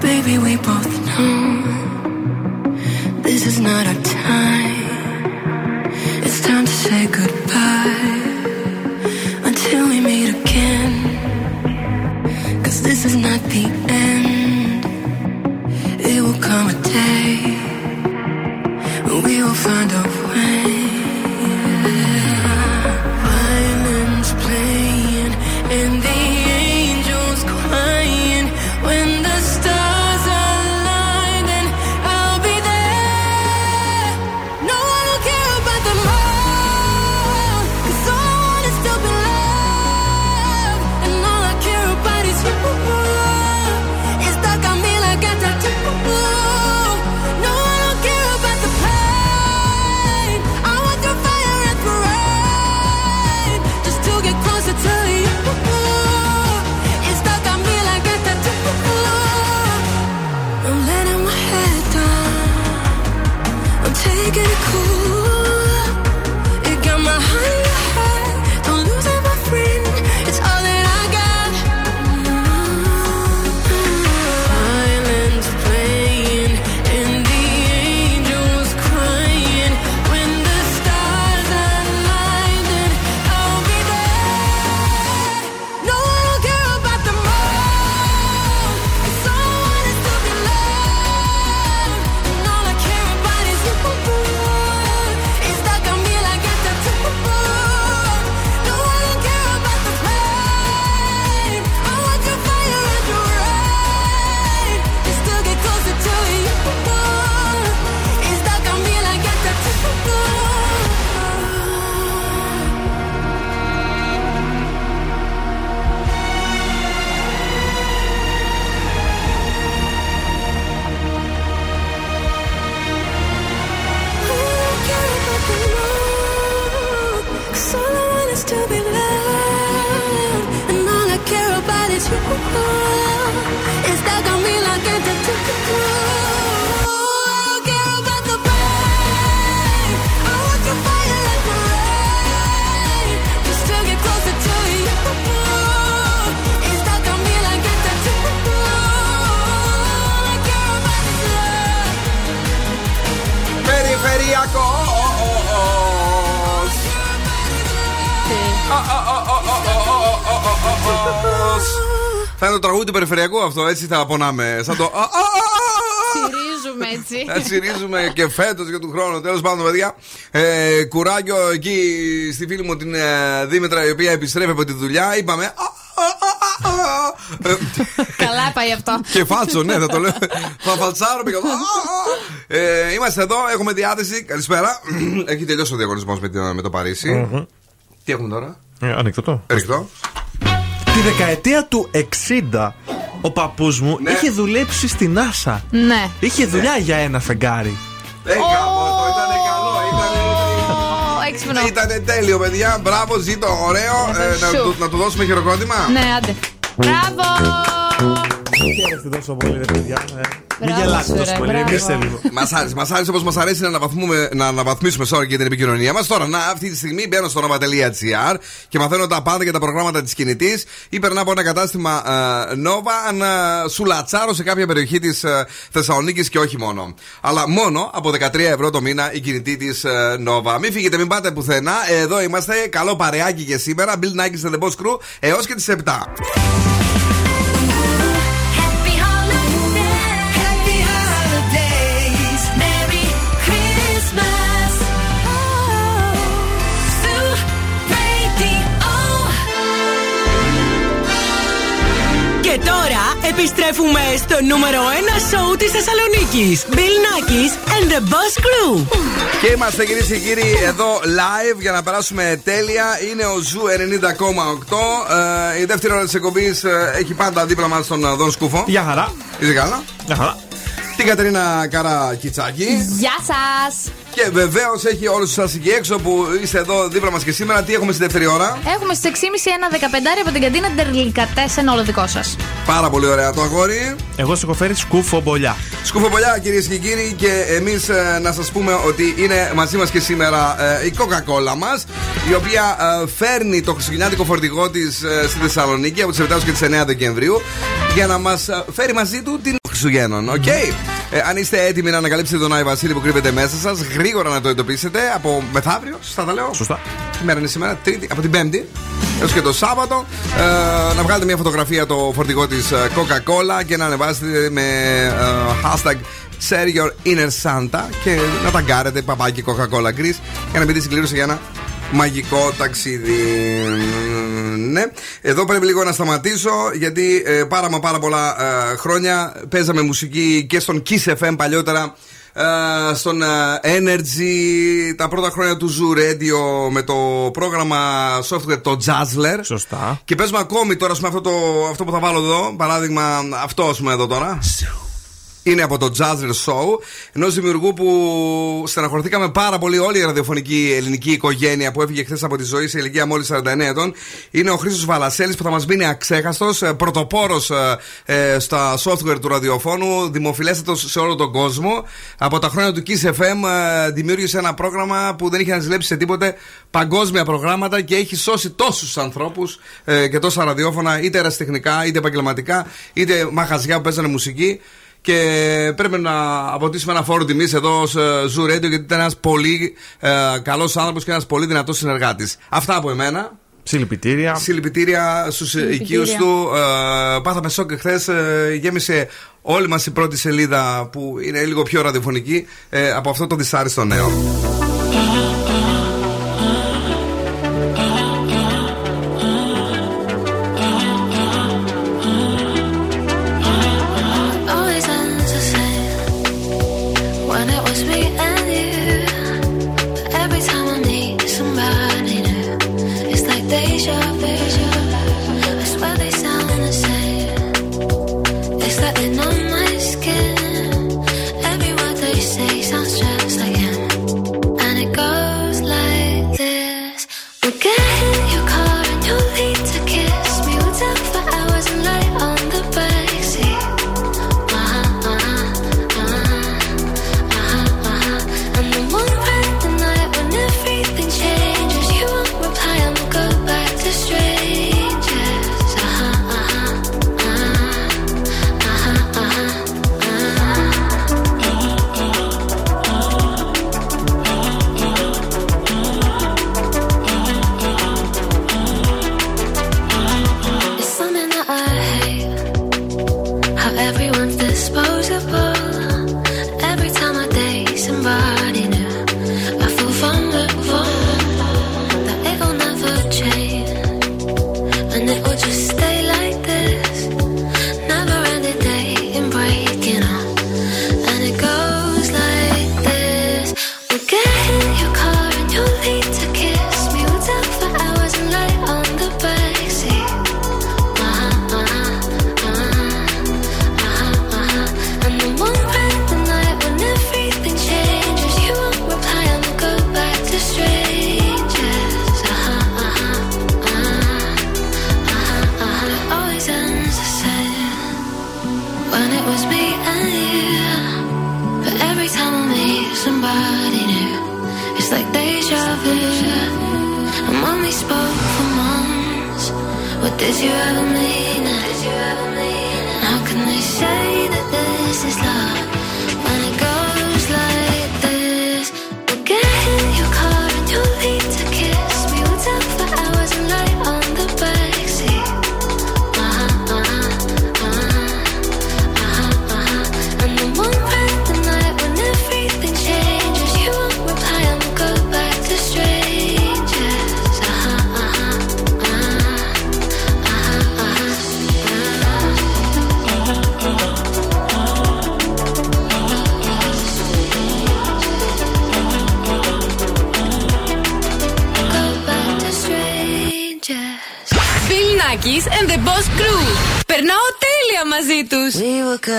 Baby, we both know this is not our time. It's time to say goodbye. Τραγούδι του περιφερειακού αυτό, έτσι θα πονάμε. Σαν το. α, α, α, Τσιρίζουμε έτσι. Θα τσιρίζουμε και φέτος για του χρόνου. Τέλος πάντων, παιδιά. Ε, κουράγιο εκεί στη φίλη μου την ε, Δήμητρα, η οποία επιστρέφει από τη δουλειά. Είπαμε. «Α, α, α, α, α». Ε, Καλά πάει αυτό. Και φάλτσο, ναι, θα το λέω. Θα φαλτσάρω και θα- Α, α. Ε, Είμαστε εδώ, έχουμε διάθεση. Καλησπέρα. Έχει τελειώσει ο διαγωνισμός με, την- με το παρισι Τι έχουμε τώρα, Ε, ανοιχτό. Ρίχτω. Τη δεκαετία του 60 ο παππούς μου Ναι. είχε δουλέψει στην NASA. Ναι. Είχε δουλειά για ένα φεγγάρι. Ε, κάπου αυτό ήταν καλό. Ω, Έξυπνο. Ήταν τέλειο, παιδιά. Μπράβο, ζήτω, ωραίο. Ε, να, Σου. του, να του δώσουμε χειροκρότημα. Ναι, άντε. Μπράβο! Χαίρεστε τόσο πολύ, ρε παιδιά. Ε, Μην Μπράβο γελάτε σου, τόσο ρε, πολύ, μπράβο. εμείς λίγο. Μας άρεσε, μας άρεσε όπως μας αρέσει να, αναβαθμούμε, να αναβαθμίσουμε sorry, και την επικοινωνία μας. Τώρα, να, αυτή τη στιγμή μπαίνω στο nova.gr και μαθαίνω τα πάντα για τα προγράμματα της κινητής ή περνάω από ένα κατάστημα ε, Nova αν ε, σου λατσάρω σε κάποια περιοχή της ε, Θεσσαλονίκης και όχι μόνο. Αλλά μόνο από 13 ευρώ το μήνα η κινητή της ε, Nova. Μην φύγετε, μην πάτε πουθενά. Εδώ είμαστε. Καλό παρεάκι και σήμερα. Bill Nike and the Boss Crew έως και τις 7. Επιστρέφουμε στο νούμερο 1 σοου της Θεσσαλονίκης. Bill Nakis and the Boss Crew. Και είμαστε κυρίες και κύριοι εδώ live για να περάσουμε τέλεια. Είναι ο Zoo 90,8. Ε, η δεύτερη ώρα της εκπομπής έχει πάντα δίπλα μας τον ε, Δον Σκούφο. Γεια χαρά. Είσαι καλά; Γεια χαρά. Την Κατερίνα Καρακιτσάκη. Γεια σας! Και βεβαίως έχει όλους εσάς εκεί έξω που είστε εδώ δίπλα μας και σήμερα. Τι έχουμε στη δεύτερη ώρα; Έχουμε στις 6.30 ένα 15 από την καντίνα Τερλικατέσεν, όλο δικό σας. Πάρα πολύ ωραία το αγόρι. Εγώ σου έχω φέρει σκούφο μπολιά. Σκουφοπολιά κυρίες και κύριοι και εμείς να σας πούμε ότι είναι μαζί μας και σήμερα ε, η Coca-Cola μας η οποία ε, φέρνει το χριστουγεννιάτικο φορτηγό της στη Θεσσαλονίκη από τις 7 και τις 9 Δεκεμβρίου για να μας φέρει μαζί του την Χριστουγέννων. Οκ; Ε, αν είστε έτοιμοι να ανακαλύψετε τον Άι Βασίλη που κρύβεται μέσα σας, γρήγορα να το εντοπίσετε από μεθαύριο, σωστά τα λέω. Σωστά. Τι μέρα είναι σήμερα, Τρίτη, από την Πέμπτη έως και το Σάββατο. Ε, να βγάλετε μια φωτογραφία το φορτηγό της Coca-Cola και να ανεβάσετε με ε, hashtag Share your inner Santa και να ταγκάρετε παπάκι Coca-Cola Greece για να μπείτε στην κλήρωση για ένα μαγικό ταξίδι. Ναι. Εδώ πρέπει λίγο να σταματήσω γιατί ε, πάρα μα πάρα πολλά ε, χρόνια παίζαμε μουσική και στον Kiss FM παλιότερα ε, στον ε, Energy τα πρώτα χρόνια του Zoo Radio με το πρόγραμμα software το Jazzler. Σωστά. Και παίζουμε ακόμη τώρα με αυτό, το, αυτό που θα βάλω εδώ. Παράδειγμα, αυτό ας πούμε εδώ τώρα. Είναι από το Jazzler Show, ενός δημιουργού που στεναχωρηθήκαμε πάρα πολύ όλη η ραδιοφωνική ελληνική οικογένεια που έφυγε χθες από τη ζωή σε ηλικία μόλις 49 ετών. Είναι ο Χρήστος Βαλασέλης που θα μας μείνει αξέχαστος, πρωτοπόρος ε, στα software του ραδιοφώνου, δημοφιλέστατο σε όλο τον κόσμο. Από τα χρόνια του Kiss FM ε, δημιούργησε ένα πρόγραμμα που δεν είχε να ζηλέψει σε τίποτε παγκόσμια προγράμματα και έχει σώσει τόσους ανθρώπους ε, και τόσα ραδιόφωνα, είτε ερασιτεχνικά, είτε επαγγελματικά, είτε μαχαζιά που παίζανε μουσική. Και πρέπει να αποτίσουμε ένα φόρο τιμής εδώ ως Zoo Radio γιατί ήταν ένας πολύ ε, καλός άνθρωπος και ένας πολύ δυνατός συνεργάτης. Αυτά από εμένα. Συλληπιτήρια. Συλληπιτήρια στους οικείους του. Ε, πάθαμε σοκ χθε. Ε, γέμισε όλη μας η πρώτη σελίδα που είναι λίγο πιο ραδιοφωνική ε, από αυτό το δυσάρεστο νέο.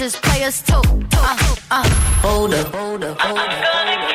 is players too. Uh, uh. Hold up, hold up, hold up.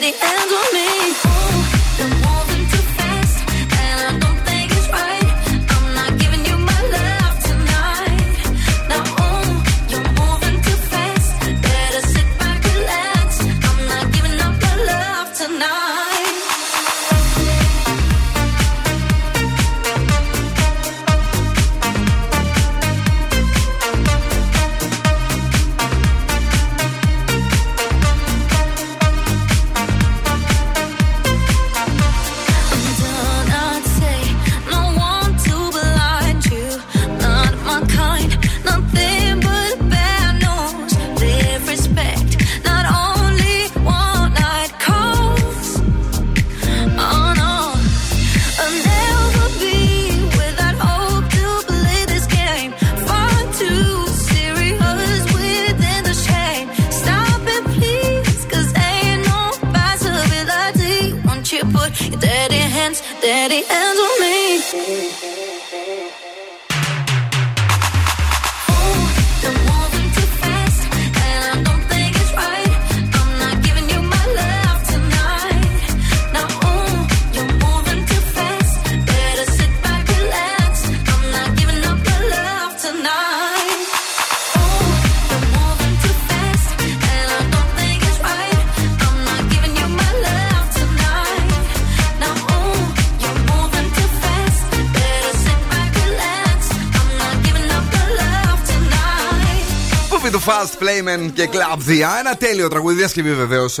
steady and του Fast Playman και Club Dia. Ένα τέλειο τραγούδι, διασκευή βεβαίως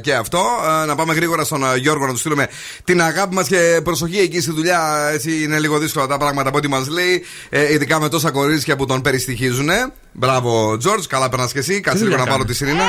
και αυτό. Ε, να πάμε γρήγορα στον ε, Γιώργο να του στείλουμε την αγάπη μας και προσοχή εκεί στη δουλειά. Έτσι είναι λίγο δύσκολα τα πράγματα από ό,τι μας λέει. Ε, ειδικά με τόσα κορίτσια που τον περιστοιχίζουν. Μπράβο, Τζορτζ, καλά περνάς και εσύ. Κάτσε λίγο να δουλειά πάρω τη κάνει; Σιρήνα.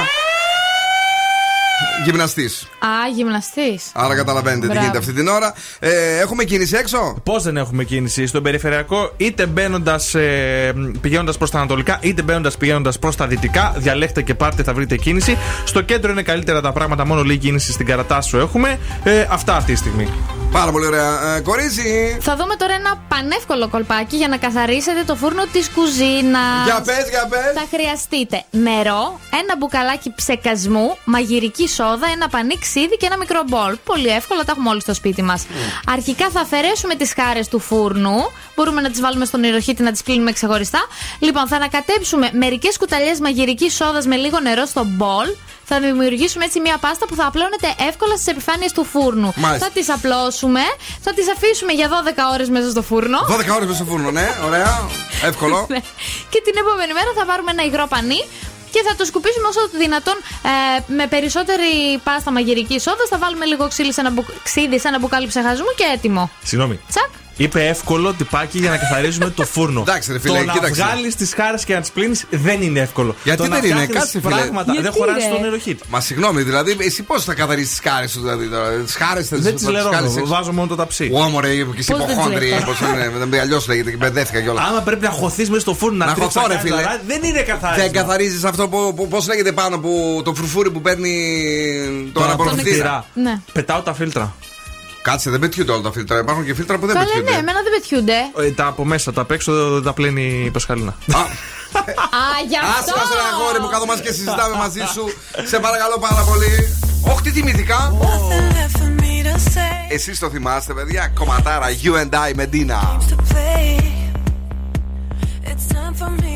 Γυμναστής. Α, γυμναστής. Άρα καταλαβαίνετε τι Μπράβο. γίνεται αυτή την ώρα. Ε, έχουμε κίνηση έξω; Πώς δεν έχουμε κίνηση; Στον περιφερειακό, είτε μπαίνοντας ε, πηγαίνοντας προς τα ανατολικά, είτε μπαίνοντας πηγαίνοντας προς τα δυτικά. Διαλέξτε και πάρτε, θα βρείτε κίνηση. Στο κέντρο είναι καλύτερα τα πράγματα, μόνο λίγη κίνηση στην Καρατάσου έχουμε. Ε, αυτά αυτή τη στιγμή. Πάρα πολύ ωραία. Ε, κορίτσι. Θα δούμε τώρα ένα πανεύκολο κολπάκι για να καθαρίσετε το φούρνο της κουζίνας. Για πες, για πες. Θα χρειαστείτε νερό, ένα μπουκαλάκι ψεκασμού, μαγειρική σόδα, ένα πανί ξύδι και ένα μικρό μπολ. Πολύ εύκολα, τα έχουμε όλοι στο σπίτι μας. Αρχικά θα αφαιρέσουμε τις χάρες του φούρνου. Μπορούμε να τις βάλουμε στον ηρωχήτη να τις κλείνουμε ξεχωριστά. Λοιπόν, θα ανακατέψουμε μερικές κουταλιές μαγειρικής σόδας με λίγο νερό στο μπολ. Θα δημιουργήσουμε έτσι μια πάστα που θα απλώνεται εύκολα στις επιφάνειες του φούρνου. Μάλιστα. Θα τις απλώσουμε, θα τις αφήσουμε για 12 ώρες μέσα στο φούρνο. 12 ώρες μέσα στο φούρνο, ναι, ωραία. Εύκολο. Ναι. και την επόμενη μέρα θα πάρουμε ένα υγρό πανί και θα το σκουπίσουμε όσο το δυνατόν ε, με περισσότερη πάστα μαγειρικής σόδας. Θα βάλουμε λίγο ξύδι σε ένα, μπου... ξύδι σε ένα μπουκάλι ψεχασμού και έτοιμο. Συγγνώμη. Τσακ. Είπε εύκολο τυπάκι για να καθαρίζουμε το φούρνο. Εντάξει, ρε φίλε, το να κοίταξε. βγάλεις τις χάρες και να τις πλύνεις δεν είναι εύκολο. Γιατί το να δεν είναι, φτιάχνεις κάτσε, φίλε. πράγματα δεν Γιατί, χωράει ρε; στον νεροχύτη. Μα συγγνώμη, δηλαδή, εσύ πώς θα καθαρίσει τις χάρες σου, δηλαδή. Τις χάρες θες Δεν τις λερώνω, βάζω μόνο το ταψί. Όμορε, και εσύ Πώς δεν υποχόντρι, τις πώς είναι. Αλλιώς λέγεται και μπερδεύτηκα κιόλας. Άμα πρέπει να χωθείς μέσα στο φούρνο να, Να τρίψεις χωθώ, τα ρε, φίλε. κάθαρα, δεν είναι καθάρισμα. Δεν καθαρίζεις αυτό που, που πώς λέγεται πάνω που το φρουφούρι που παίρνει το Το αναπορροφητήρα. αναπορροφητήρα. Ναι. Πετάω τα φίλτρα. Κάτσε, δεν πετιούνται όλα τα φίλτρα. Υπάρχουν και φίλτρα που δεν Καλά, ναι, πετιούνται. εμένα δεν πετιούνται. Ε, τα από μέσα, τα απ' έξω δεν τα πλένει η Πασχαλίνα. Α, Α, γι' Άσε αυτό. μας ρε αγόρι μου, καθόμαστε και συζητάμε μαζί σου. Σε παρακαλώ πάρα πολύ. Όχι, τι θυμήθηκα. Nothing left for me to say. Εσείς το θυμάστε, παιδιά. Κομματάρα, you and I, Medina. to play. It's time for me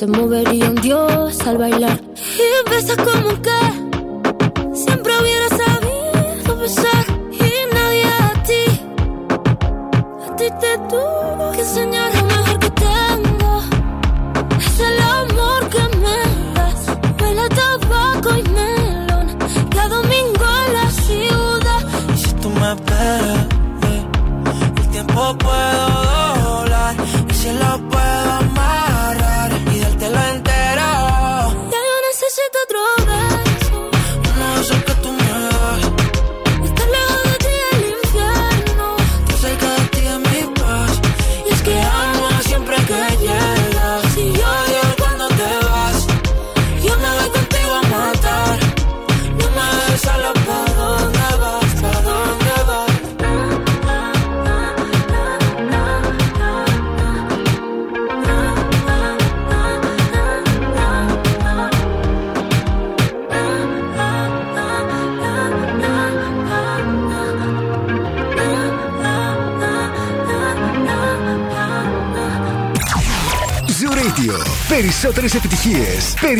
se movería un dios al bailar. Y besas como un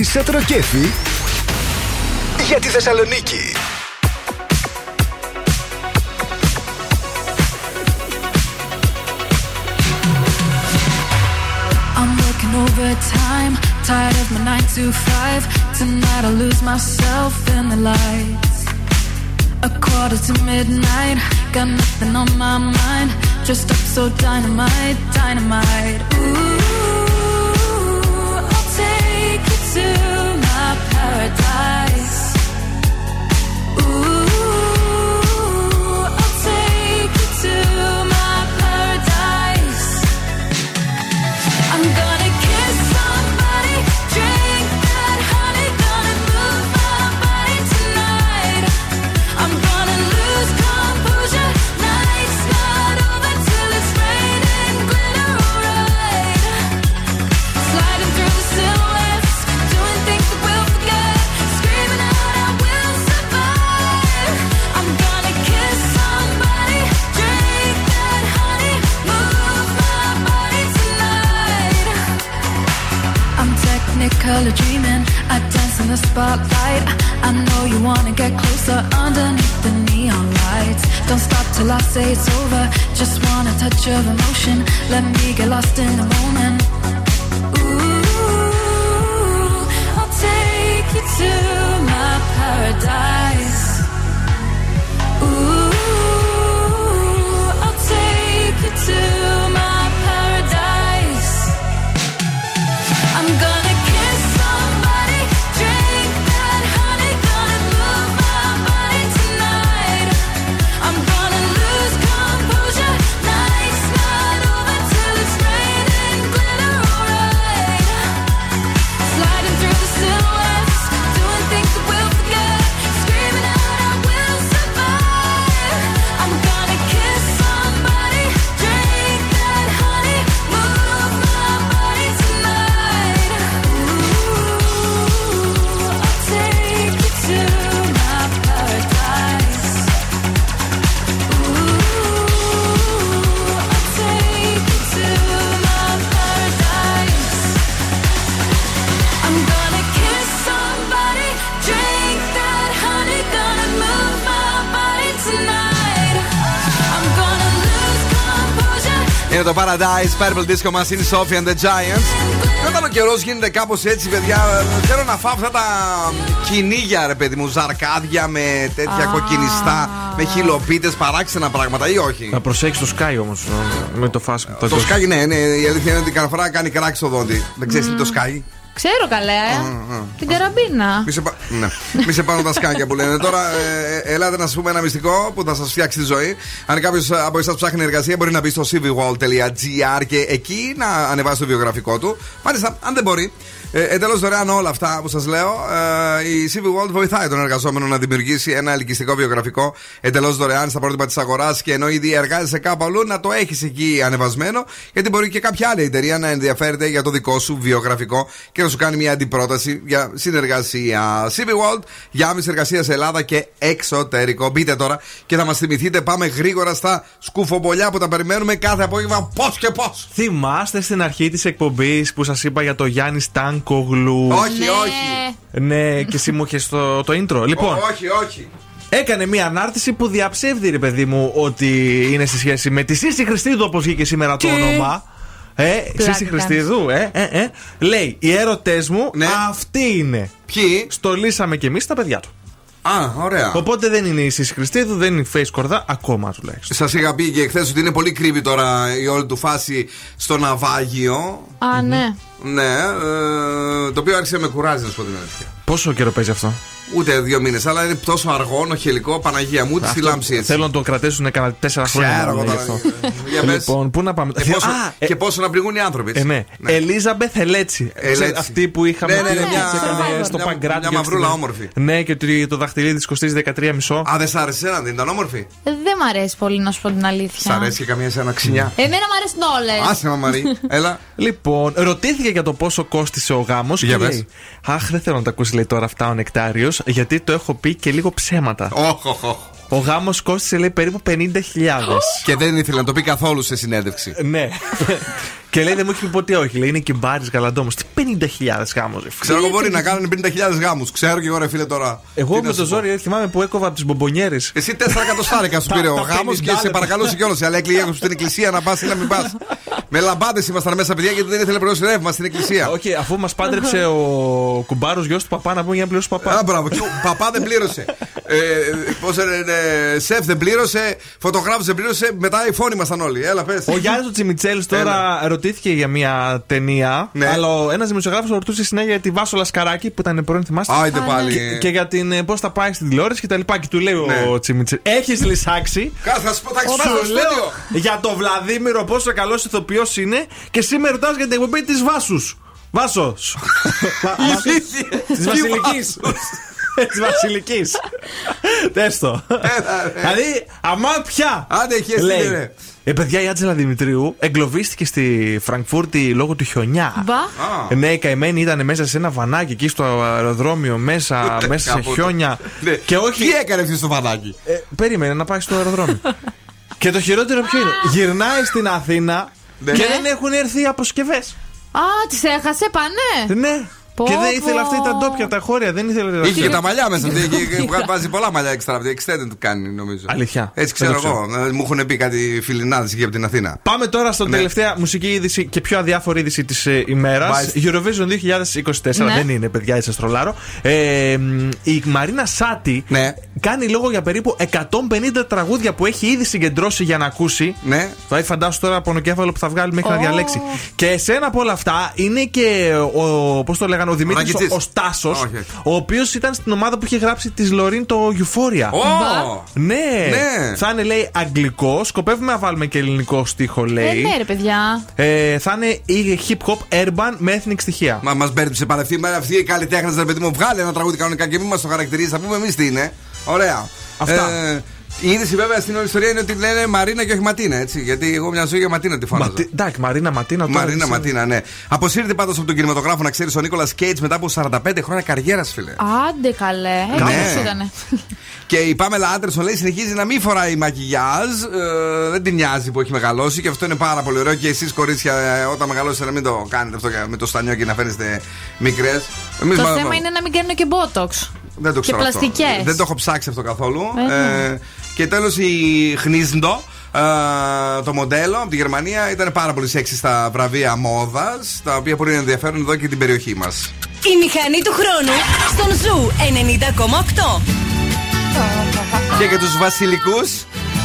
Λαρίσα Τροκέφη για τη Θεσσαλονίκη. overtime. Tired of my nine to five. Tonight I lose myself in the lights. A quarter to midnight. Got nothing on my mind. Just up so dynamite, dynamite. Ooh. it's over. Just want a touch of emotion. Let me get lost in the moment. Το Paradise, Purple Disco Machine, Sophie and the Giants. Και όταν ο καιρό γίνεται κάπως έτσι, παιδιά, θέλω να φάω αυτά τα κυνήγια, ρε παιδί μου, ζαρκάδια με τέτοια κοκκινιστά, με χιλοπίτες, παράξενα πράγματα ή όχι; Να προσέξεις το Sky όμως με το φάσο. Το σκάκι, ναι, ναι, η αλήθεια είναι ότι κάθε φορά κάνει κράκι στο δόντι. Δεν ξέρεις τι είναι το σκάκι. Ξέρω καλέ, ε. Την καραμπίνα. Μη σε, πα... ναι. Μη σε πάνω τα σκάκια που λένε. Τώρα, ε, ε, ελάτε να σας πούμε ένα μυστικό που θα σας φτιάξει τη ζωή. Αν κάποιος από εσάς ψάχνει εργασία, μπορεί να μπει στο cvwall.gr και εκεί να ανεβάσει το βιογραφικό του. Μάλιστα, αν δεν μπορεί, ε, Εντελώς δωρεάν όλα αυτά που σας λέω. Ε, η CV World βοηθάει τον εργαζόμενο να δημιουργήσει ένα ελκυστικό βιογραφικό εντελώς δωρεάν στα πρότυπα της αγοράς και ενώ ήδη εργάζεσαι κάπου αλλού να το έχεις εκεί ανεβασμένο, γιατί μπορεί και κάποια άλλη εταιρεία να ενδιαφέρεται για το δικό σου βιογραφικό και να σου κάνει μια αντιπρόταση για συνεργασία. CV World για άμεση εργασία σε Ελλάδα και εξωτερικό. Μπείτε τώρα και θα μας θυμηθείτε. Πάμε γρήγορα στα σκουφομπολιά που τα περιμένουμε κάθε απόγευμα. Πώς και πώς. Θυμάστε στην αρχή της εκπομπής που σας είπα για το Γιάννης Στάνκογλου. Όχι, όχι. Ναι, και εσύ μου είχες το, το intro. Λοιπόν, Όχι, όχι. έκανε μια ανάρτηση που διαψεύδει, ρε παιδί μου, ότι είναι σε σχέση με τη Σύση Χριστίδου, όπως βγήκε σήμερα το Τι; όνομα. Ε, Πλάκα Σύση Χριστίδου, ε, ε, ε. Λέει, οι έρωτές μου αυτοί είναι. Ποιοι; Στολίσαμε κι εμείς τα παιδιά του. Α, ωραία. Οπότε δεν είναι η Σύση Χριστίδου, δεν είναι η Face Κορδά, ακόμα τουλάχιστον. Σας είχα πει και χθες ότι είναι πολύ κρύβη τώρα η όλη του φάση στο ναυάγιο. Α, ναι. Ναι, ε, το οποίο άρχισε να με κουράζει να σου πω την αλήθεια. Πόσο καιρό παίζει αυτό; Ούτε δύο μήνες, αλλά είναι τόσο αργό, νοχελικό, Παναγία μου, τη Αυτό λάμψη έτσι. Θέλω να το κρατήσουν κανένα τέσσερα Ξέρω χρόνια. εγώ μάλλον, τώρα. γι' αυτό. Για πες. Λοιπόν, πού να πάμε; Και πόσο, Α, ε, και πόσο να πληγούν οι άνθρωποι. Ε, έτσι. ναι. Ελίζαμπεθ Ελέτσι. Ελέτσι. Ξέρετε, Αυτή που είχαμε Ναι, ναι, ναι, πει, μια- της έκανε στο μια- Παγκράτη. μια για μαυρούλα την- όμορφη. Ναι, και ότι το δαχτυλίδι της κοστίζει 13 μισό. Α, δεν σ' άρεσε ένα, δεν ήταν όμορφη; Ε, Δεν μ' αρέσει πολύ να σου πω την αλήθεια. Σ' αρέσει και καμία σε ένα ξυνιά. Εμένα μ' αρέσουν όλες. Άσε μα Μαρή, έλα. Λοιπόν, ρωτήθηκε για το πόσο κόστησε ο γάμος και Για πες. λέει: Αχ, δεν θέλω να τα ακούσει λέει τώρα αυτά ο Νεκτάριος, γιατί το έχω πει και λίγο ψέματα. Όχ, όχ, όχ. Ο γάμος κόστησε λέει περίπου 50.000. Και δεν ήθελε να το πει καθόλου σε συνέντευξη. ναι. και λέει: Δεν μου έχει πει ποτέ όχι. Λέει: Είναι και μπάρι γαλαντόμος. Τι 50.000 γάμος. Ξέρω εγώ μπορεί να κάνουν 50.000 γάμους. Ξέρω και εγώ ρε φίλε τώρα. Εγώ Τι με να το σου πω. ζόρι ε, θυμάμαι που έκοβα από τις μπομπονιέρες. Εσύ 4 εκατοστάρικα σου Τα- πήρε ο τα γάμος και 50 σε παρακαλούσε κιόλας. Αλλά έκλειγε στην εκκλησία να πας ή να μην πας. Με λαμπάδε ήμασταν μέσα, παιδιά, γιατί δεν ήθελε να πληρώσει ρεύμα στην εκκλησία. Όχι, αφού μας πάντρεψε ο κουμπάρος γιος του παπά να πούμε για να πληρώσει παπά. Α, μπράβο. Και ο παπά δεν πλήρωσε. Ε, Πώς λένε, σεφ δεν πλήρωσε, φωτογράφος δεν πλήρωσε, μετά οι φόνοι ήμασταν όλοι. Έλα, πες. Ο Γιάννη ο Τσιμιτσέλης τώρα ρωτήθηκε για μια ταινία. Ναι. Αλλά ένας δημοσιογράφος ρωτούσε συνέχεια για τη Βάσο Λασκαράκη που ήταν πρώην, θυμάστε; Άιντε πάλι. Και, και για την πώς θα πάει στην τηλεόραση και τα λοιπά. Και του λέει Ναι. ο Τσιμιτσέλη. Έχεις λησάξει. Κάτσε, θα σου πω, θα έχεις Σου πάει στο λέω στούντιο. για το Βλαδίμηρο πόσο καλός ηθοποιός είναι και σήμερα ρωτάς για την εκπομπή της Βάσους. Βάσος. Της Βασιλικής. Της Βασιλικής. Τέστο. Δηλαδή, αμά πια. Άντε, έχει Λέει, έστειλε, ρε. Ε, παιδιά, η Άτζελα Δημητρίου εγκλωβίστηκε στη Φραγκφούρτη λόγω του χιονιά. Μπα. Ε, Ναι, η καημένη ήταν μέσα σε ένα βανάκι εκεί στο αεροδρόμιο, μέσα, μέσα σε Κάπου. χιόνια. Ναι. Και όχι. Τι έκανε αυτή στο βανάκι; Ε, περίμενε να πάει στο αεροδρόμιο. και το χειρότερο ποιο είναι; Γυρνάει στην Αθήνα Ναι. και δεν έχουν έρθει οι αποσκευές. Α, τις έχασε, πάνε. Ναι. Πω, και δεν πω. ήθελε αυτή τα ντόπια, τα χώρια. Δεν ήθελε. Είχε και τα μαλλιά μέσα. αυτή, και- και Βάζει πολλά μαλλιά έξτρα. αυτή, Extended κάνει νομίζω. Αλήθεια. Έτσι ξέρω Δεν το εγώ. Ε, Μου έχουν πει κάτι φιλινάδες εκεί από την Αθήνα. Πάμε τώρα στην Ναι. τελευταία μουσική είδηση και πιο αδιάφορη είδηση της ε, ημέρας. Μάλιστα. Eurovision 2024. Ναι. Δεν είναι, παιδιά, έτσι αστρολάρω. Ε, μ, η Μαρίνα Σάτι Ναι. κάνει λόγο για περίπου 150 τραγούδια που έχει ήδη συγκεντρώσει για να ακούσει. Ναι. Δηλαδή, φαντάσου τώρα πονοκέφαλο που θα βγάλει μέχρι να Ω. διαλέξει. Και σε ένα από όλα αυτά είναι και ο. Πώς το λέγανε, ο Δημήτρης Ραγκιτσής. ο, ο Στάσος, Όχι, όχι. ο οποίος ήταν στην ομάδα που είχε γράψει της Λωρίν το Euphoria. Ω! Ναι. Ναι. θα είναι λέει αγγλικό. Σκοπεύουμε να βάλουμε και ελληνικό στίχο, Ε, λέει. ναι, ρε παιδιά. Ε, θα είναι η hip hop urban με ethnic στοιχεία. Μα μας μπέρδεψε παρευτή. Μα αυτή η καλλιτέχνη, ρε παιδί μου, βγάλε ένα τραγούδι κανονικά και μην μας το χαρακτηρίζεις. Θα πούμε εμείς τι είναι. Ωραία. Αυτά. Ε, η είδηση βέβαια στην όλη ιστορία είναι ότι λένε Μαρίνα και όχι Ματίνα, έτσι. Γιατί εγώ μια ζωή για Ματίνα τη φώναζα. Ματι- Εντάξει, Μαρίνα Ματίνα τώρα. Μαρίνα εσύ- Ματίνα, ναι. Αποσύρεται πάντως από τον κινηματογράφο να ξέρεις ο Νίκολας Κέιτς μετά από 45 χρόνια καριέρας, φίλε. Άντε καλέ. Ε, Ναι. κάπως ήτανε. Και η Πάμελα Άντερσον λέει συνεχίζει να μην φοράει μακιγιάζ. Ε, δεν την νοιάζει που έχει μεγαλώσει και αυτό είναι πάρα πολύ ωραίο. Και εσείς, κορίτσια, ε, όταν μεγαλώσετε να μην το κάνετε αυτό με το στανιό και να φαίνεστε μικρές. Το θέμα είναι να μην κάνουν και μπότοξ. Δεν το και ξέρω αυτό. πλαστικές. Δεν το έχω ψάξει αυτό καθόλου. Ε, ναι. Ε, και τέλος η Χνίσντο, ε, το μοντέλο από τη Γερμανία ήταν πάρα πολύ σεξι στα βραβεία μόδας, τα οποία μπορεί να ενδιαφέρουν εδώ και την περιοχή μας. Η μηχανή του χρόνου στον Zoo 90,8. Και για τους βασιλικούς,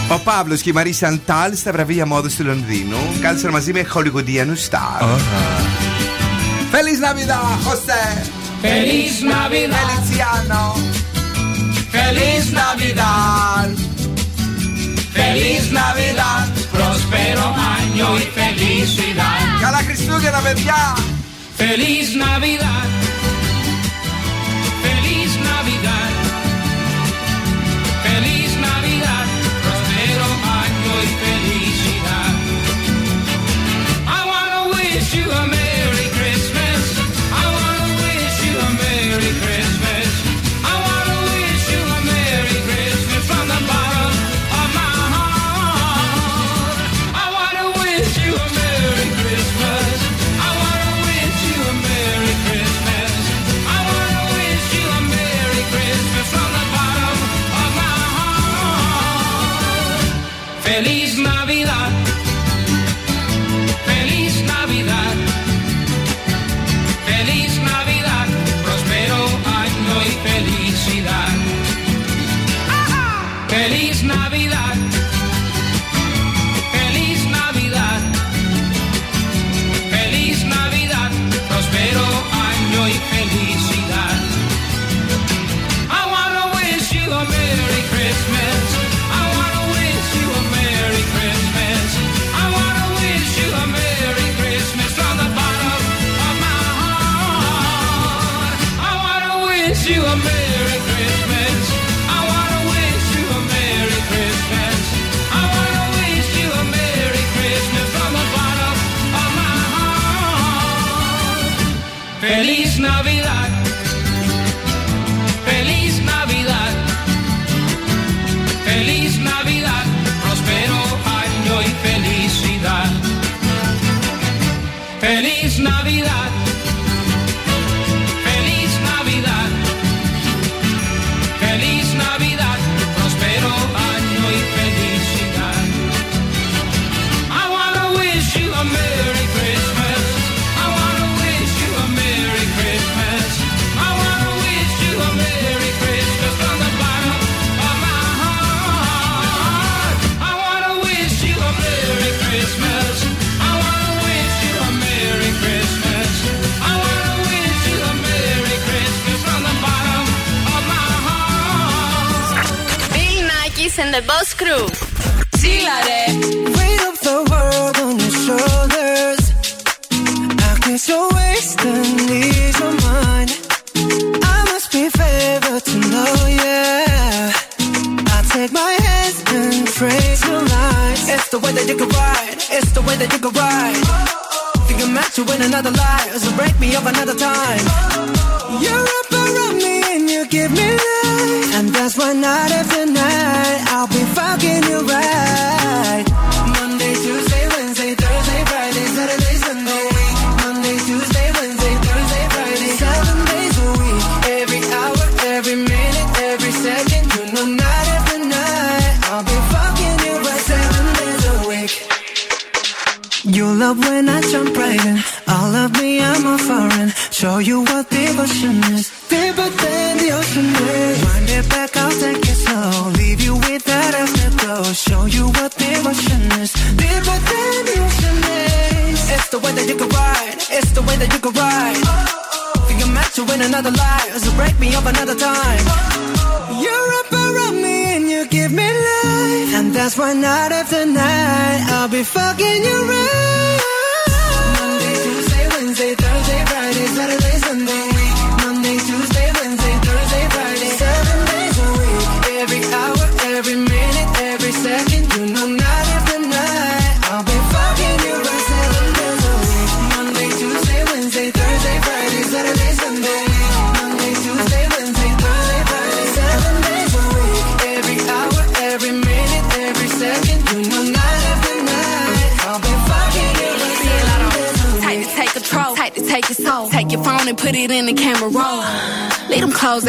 ο Παύλος και η Μαρί Σαντάλ στα βραβεία μόδας του Λονδίνου πόζαραν μαζί με χολιγουντιανούς σταρ. Feliz Navidad, José. Feliz Navidad. Feliciano. Feliz Feliz Navidad, próspero año y felicidad. Καλά Χριστούγεννα, παιδιά! Feliz Navidad. the Boss Crew. Chila, Weight of the world on your shoulders. I guess your waist and leaves your mind. I must be favored to know, yeah. I take my hands and praise your lines. It's the way that you can ride. It's the way that you can ride. Think I'm at you in another life. So break me up another time. Oh. You're up around me and you give me life. And that's why night after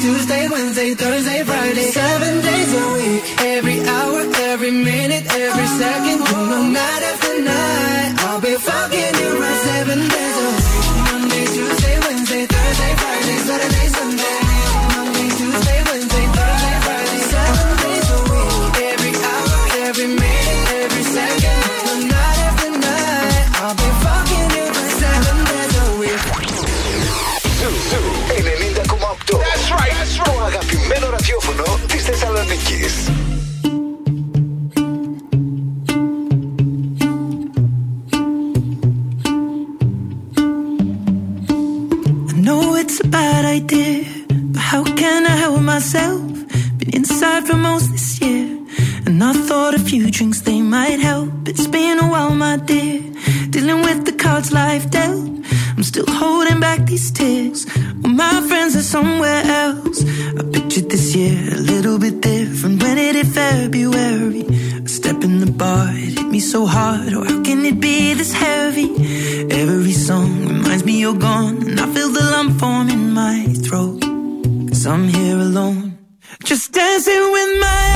Tuesday, Wednesday, Thursday, Friday, seven days a week. Every hour, every minute, every second, no night after night. I'll be fucking I'm here alone, just dancing with my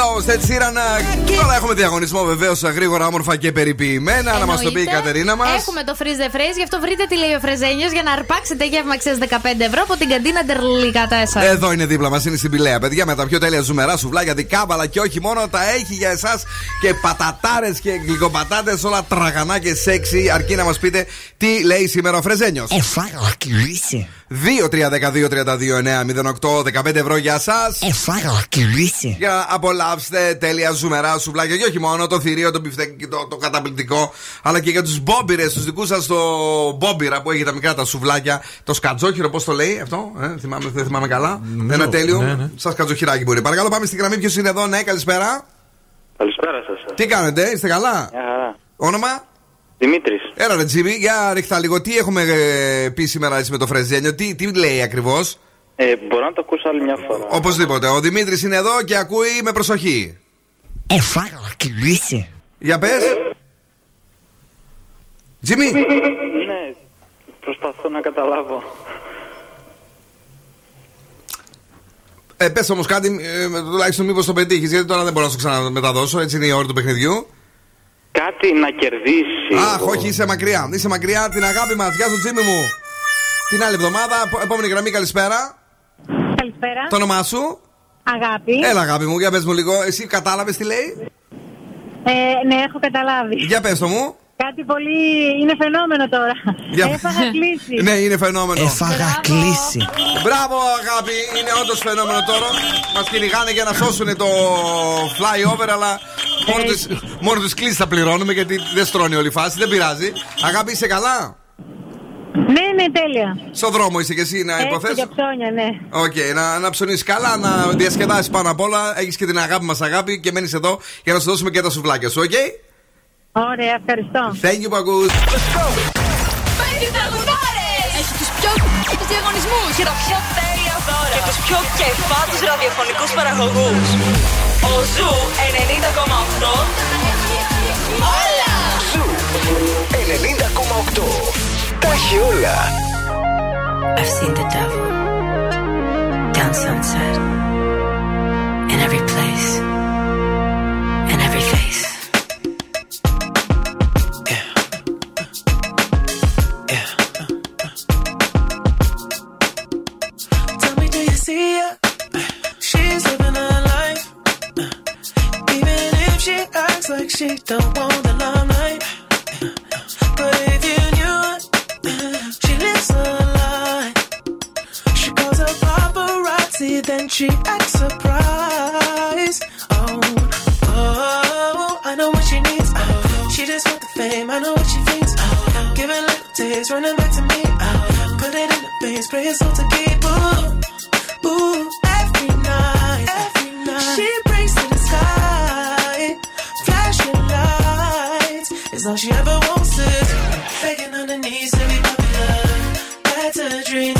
ay. Eyes closed, έτσι ήταν. Τώρα έχουμε διαγωνισμό βεβαίως γρήγορα, όμορφα και περιποιημένα. Να μας το πει η Εννοείται. Κατερίνα μας. Έχουμε το freeze the phrase, γι' αυτό βρείτε τι λέει ο Φρεζένιος για να αρπάξετε γεύμα αξίας 15 ευρώ από την καντίνα Ντερλικά 4. Εδώ είναι δίπλα μας, είναι στην Πηλαία. Παιδιά με τα πιο τέλεια ζουμερά σουβλάκια, δικάβαλα και όχι μόνο τα έχει για εσάς και πατατάρες και γλυκοπατάτες, όλα τραγανά και σεξy. Αρκεί να μας πείτε τι λέει σήμερα ο Φρεζένιος. Εφάγαλα κυλήσει. 2-3-12-32-9-08, 15 ευρώ για εσά. Εφάγαλα κυλήσει. Για να απολαύσετε τέλεια ζουμερά σουβλάκια και όχι μόνο το θηρίο, το μπιφτέκι, το, το καταπληκτικό, αλλά και για τους μπόμπιρε, τους δικούς σας το μπόμπιρα που έχει τα μικρά τα σουβλάκια, το σκατζόχυρο, πώς το λέει αυτό, ε, θυμάμαι, δεν θυμάμαι καλά. Νομίζω, Ένα τέλειο. ναι, ναι. Σας σκατζοχυράκι μπορεί. Παρακαλώ, πάμε στην γραμμή. Ποιος είναι εδώ, ναι, καλησπέρα. Καλησπέρα σας. Τι κάνετε, είστε καλά; Μια χαρά. Όνομα; Δημήτρης. Έλα, ρε Τζίμι, για ρίχτα λίγο. Τι έχουμε ε, πει σήμερα έτσι με το Φρεζένιο, τι, τι λέει ακριβώς; Ε, μπορώ να το ακούσω άλλη μια φορά. Οπωσδήποτε. Ο Δημήτρης είναι εδώ και ακούει με προσοχή. Εφάγαλα κυλήσει. Για πες. Τζίμι. Ναι, προσπαθώ να καταλάβω. Ε, πες όμως κάτι, ε, τουλάχιστον μήπως το πετύχεις, γιατί τώρα δεν μπορώ να σου ξαναμεταδώσω. Έτσι είναι η ώρα του παιχνιδιού. Κάτι να κερδίσει. Αχ, όχι, είσαι μακριά. Είσαι μακριά, την αγάπη μας. Γεια σου, Τζίμι μου. Την άλλη εβδομάδα, επο- επόμενη γραμμή, καλησπέρα. Καλησπέρα. Το όνομά σου; Αγάπη. Έλα, αγάπη μου, για πες μου λίγο. Εσύ κατάλαβες τι λέει; Ε, ναι, έχω καταλάβει. Για πες το μου. Κάτι πολύ. είναι φαινόμενο τώρα. Για- Έφαγα κλείσει. Ναι, είναι φαινόμενο. Έφαγα κλίση. Μπράβο, αγάπη. Είναι όντως φαινόμενο τώρα. Μας κυνηγάνε για να σώσουν το flyover, αλλά μόνο τις, μόνο τις κλήσεις θα πληρώνουμε γιατί δεν στρώνει όλη η φάση. Δεν πειράζει. Αγάπη, είσαι καλά; Ναι, ναι, τέλεια. Στο δρόμο είσαι και εσύ να Έτσι, υποθέσω. για ψώνια, ναι. Οκ, να, να ψωνίσεις καλά, να διασκεδάσεις πάνω απ' όλα. Έχεις και την αγάπη μας, αγάπη, και μένεις εδώ για να σου δώσουμε και τα σουβλάκια σου, οκ; Ωραία, ευχαριστώ. Thank you που ακούς. Πέντε τραγουδάρες! Έχει τους πιο τους διαγωνισμούς και τα πιο τέλεια δώρα. Και τους πιο κεφάτους ραδιοφωνικούς παραγωγούς. Ο Zoo 90,8 Όλα! Ζου 90,8. Τα έχει όλα. I've seen the devil down sunset in every place, in every face. Tell me, do you see her? She's living her life. Even if she acts like she don't want the then she acts surprised. Oh, oh, I know what she needs. Oh, she just want the fame. I know what she thinks. Oh, giving little taste, running back to me. Oh, put it in the base, pray it's all to keep. Ooh, ooh, every night, every night. She brings to the sky, flashing lights. It's all she ever wants is begging on her knees uh, to be popular. That's a dream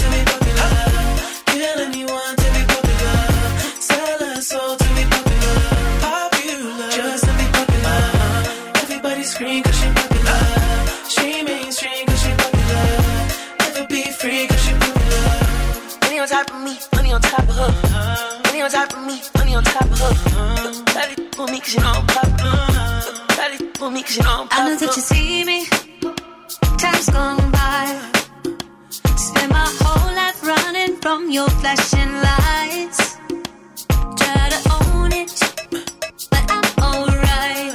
on top of her. Daddy with me cause you know I'm popular. Daddy with me cause you know I'm I know that you see me. Time's gone by. Spend my whole life running from your flashing lights. Try to own it, but I'm alright.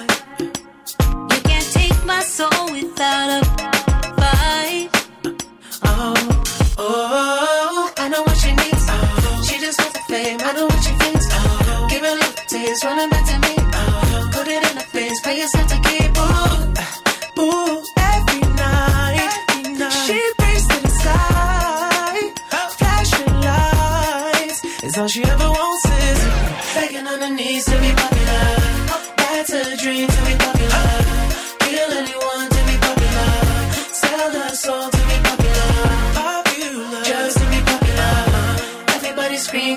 You can't take my soul without a taste, running back to me. Oh, uh, put it in her face, pay yourself to keep. Ooh, uh, ooh, every night. She brings to the sky, flashing lights. It's all she ever wants is begging on her knees to be popular. That's a dream to be popular. Kill anyone to be popular. Sell her soul to be popular. Popular, just to be popular. Everybody scream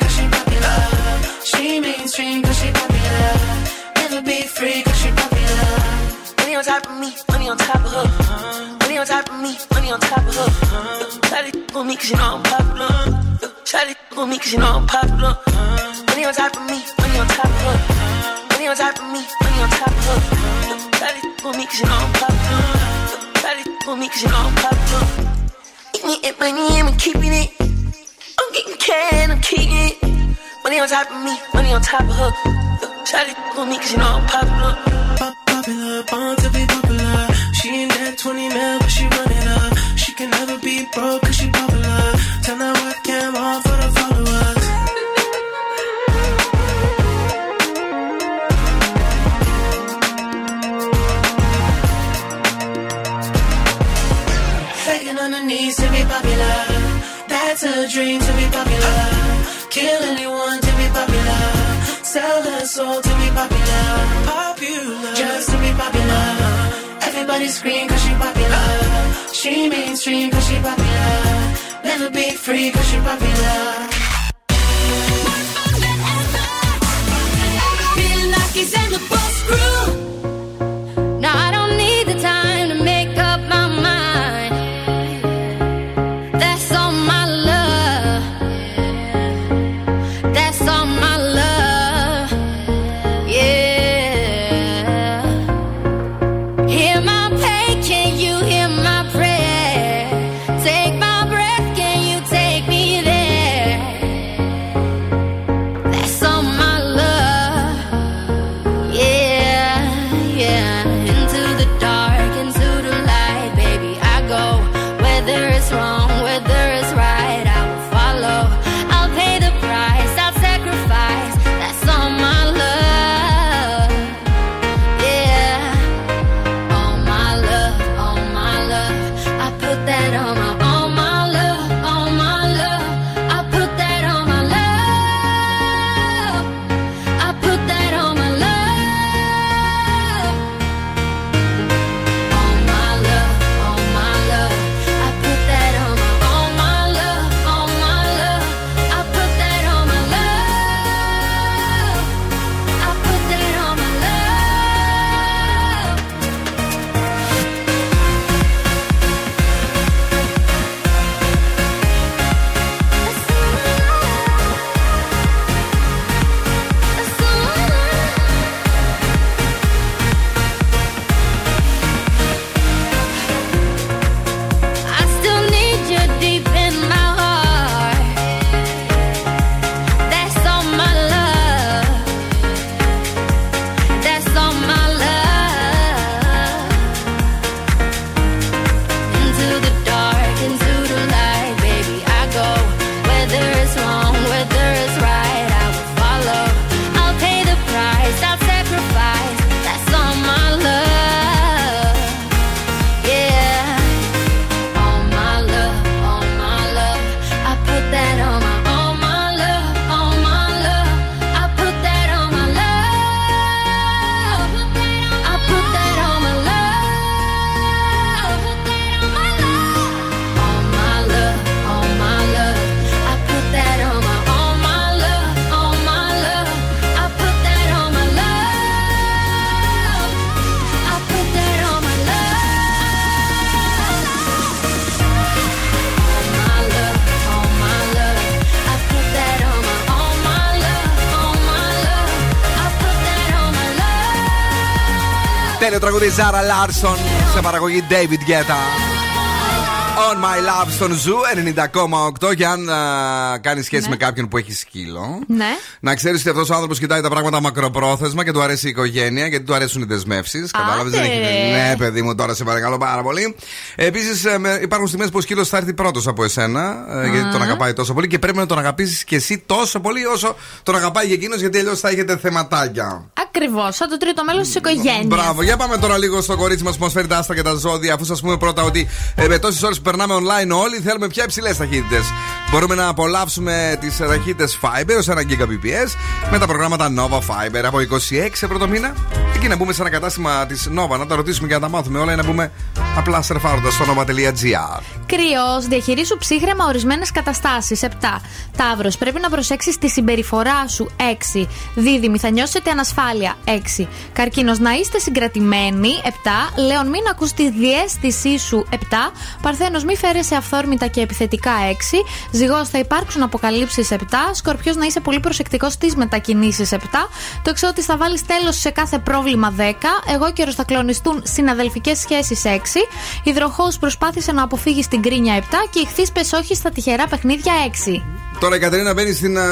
cause you know I'm popular. Shawty with me cause you know I'm popular. Money on top of me, money on top of her. Money on top of me, money on top of her. Shawty with me cause you know I'm popular. Shawty with me cause you know I'm popular. Eat me and money I'm keeping it. I'm getting can, I'm keeping it. Money on top of me, money on top of her. Shawty with me cause you know I'm popular. Pop- popular, born to be popular. She ain't that 20 mil, but she run up. Can never be broke cause she popular. Turn that webcam on for the followers. Begging on her knees to be popular. That's a dream to be popular. Kill anyone to be popular. Sell her soul to be popular. Popular, just to be popular. Everybody scream cause she popular. She mainstream cause she popular. Never be free cause she popular. Bill Nackis and the Boss Crew. Zara Larsson σε παραγωγή David Guetta. My love, στον Zoo 90,8. Και αν κάνεις σχέση ναι. με κάποιον που έχει σκύλο, ναι. να ξέρεις ότι αυτός ο άνθρωπος κοιτάει τα πράγματα μακροπρόθεσμα και του αρέσει η οικογένεια, γιατί του αρέσουν οι δεσμεύσεις. Κατάλαβες, δεν έχει. Ναι, παιδί μου, τώρα σε παρακαλώ πάρα πολύ. Επίσης, ε, υπάρχουν στιγμές που ο σκύλος θα έρθει πρώτος από εσένα, ε, γιατί τον αγαπάει τόσο πολύ και πρέπει να τον αγαπήσεις και εσύ τόσο πολύ όσο τον αγαπάει και εκείνος, γιατί αλλιώς θα έχετε θεματάκια. Ακριβώς, σαν το τρίτο μέλος της οικογένειας. Μπράβο, για πάμε τώρα λίγο στο κορίτσι μας που μας φέρει τα άστα και τα ζώδια, αφού σας πούμε πρώτα ότι ε, με τόσες ώρες περνάμε Πάμε online όλοι, θέλουμε πια υψηλές ταχύτητες. Μπορούμε να απολαύσουμε τις ταχύτητες Fiber ως 1 Gbps με τα προγράμματα Nova Fiber από 26 ευρώ το μήνα. Εκεί να μπούμε σε ένα κατάστημα της Nova, να τα ρωτήσουμε και να τα μάθουμε όλα ή να μπούμε απλά σερφάροντας στο nova.gr. Κρυός, διαχειρίσου ψύχρεμα ορισμένες καταστάσεις. 7. Ταύρος, πρέπει να προσέξεις τη συμπεριφορά σου. 6. Δίδυμη, θα νιώσετε ανασφάλεια. 6. Καρκίνος, να είστε συγκρατημένοι. 7. Λέων, μην ακούς τη διέστησή σου. 7. Παρθένος, μη φέρεσαι αυθόρμητα και επιθετικά 6. Ζυγός θα υπάρξουν αποκαλύψεις 7. Σκορπιός να είσαι πολύ προσεκτικός στις μετακινήσεις 7. Το εξώτης θα βάλεις τέλος σε κάθε πρόβλημα 10. Εγώ καιρο θα κλονιστούν συναδελφικές σχέσεις 6. Υδροχός προσπάθησε να αποφύγεις την κρίνια 7. Και ηχθεί πες όχι στα τυχερά παιχνίδια 6. Τώρα η Κατερίνα μπαίνει στην, α,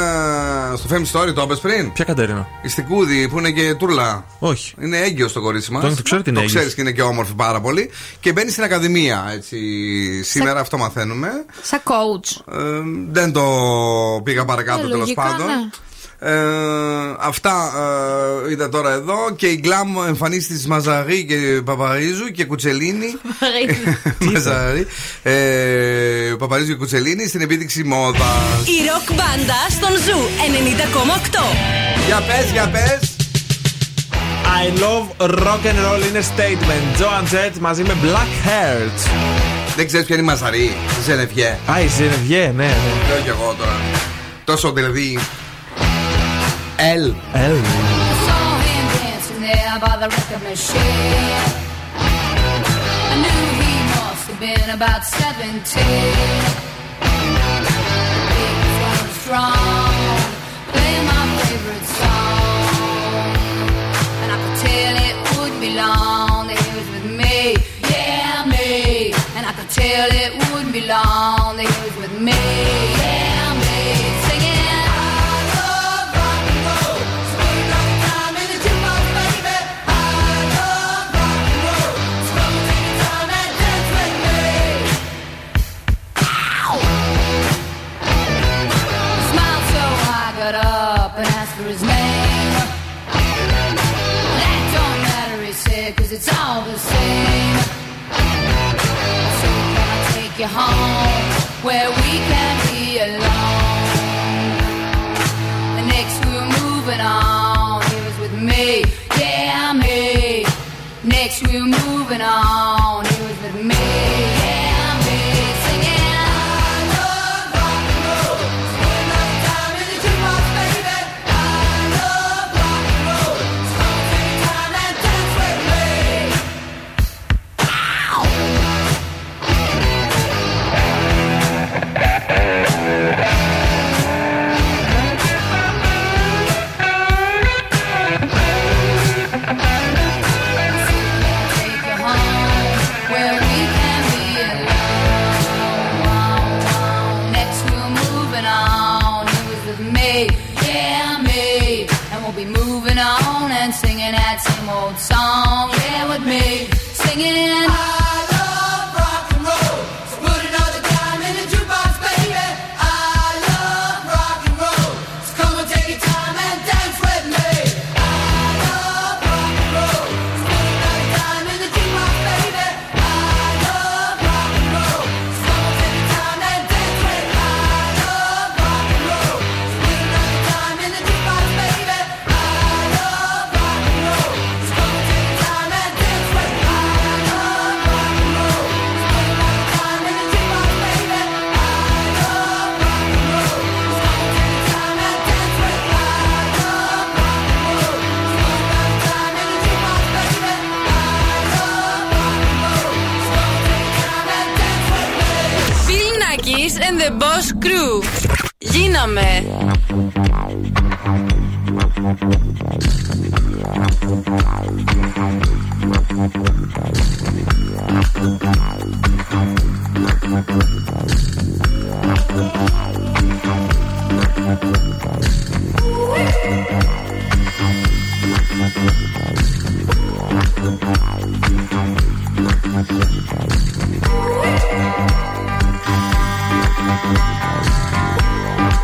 στο Fem Story, το είπες πριν; Ποια Κατερίνα; Η Στικούδη που είναι και τουρλά. Όχι. Είναι έγκυος το κορίτσι μας. Το, το ξέρει και είναι, και είναι και όμορφη πάρα πολύ. Και μπαίνει στην Ακαδημία έτσι, σήμερα Σα... αυτό μαθαίνουμε. Σαν coach. Ε, δεν το πήγα παρακάτω ε, τέλος πάντων. Ναι. Ε, αυτά ε, ήταν τώρα εδώ και η Γκλάμ εμφανίστηκε τη Μαζαρή και Παπαρίζου και Κουτσελίνη. Ε, Μαζαρή. ε, Παπαρίζου και Κουτσελίνη στην επίδειξη μόδας. Η ροκ μπάντα στον Zoo 90,8. Για πες, για πες. I love rock and roll είναι statement. Joan Jett μαζί με Blackhearts. Δεν ξέρεις ποια είναι η Μαζαρή. Η Ζενεβιέ. Α, η Ζενεβιέ, ναι. ναι. Λέω κι εγώ τώρα. Τόσο δηλαδή. Ελ. Ελ. Play my favorite song And I could tell it would be long feel it would be long days with me. where we can be alone. Next we're moving on. He was with me, yeah, me. Next we're moving on.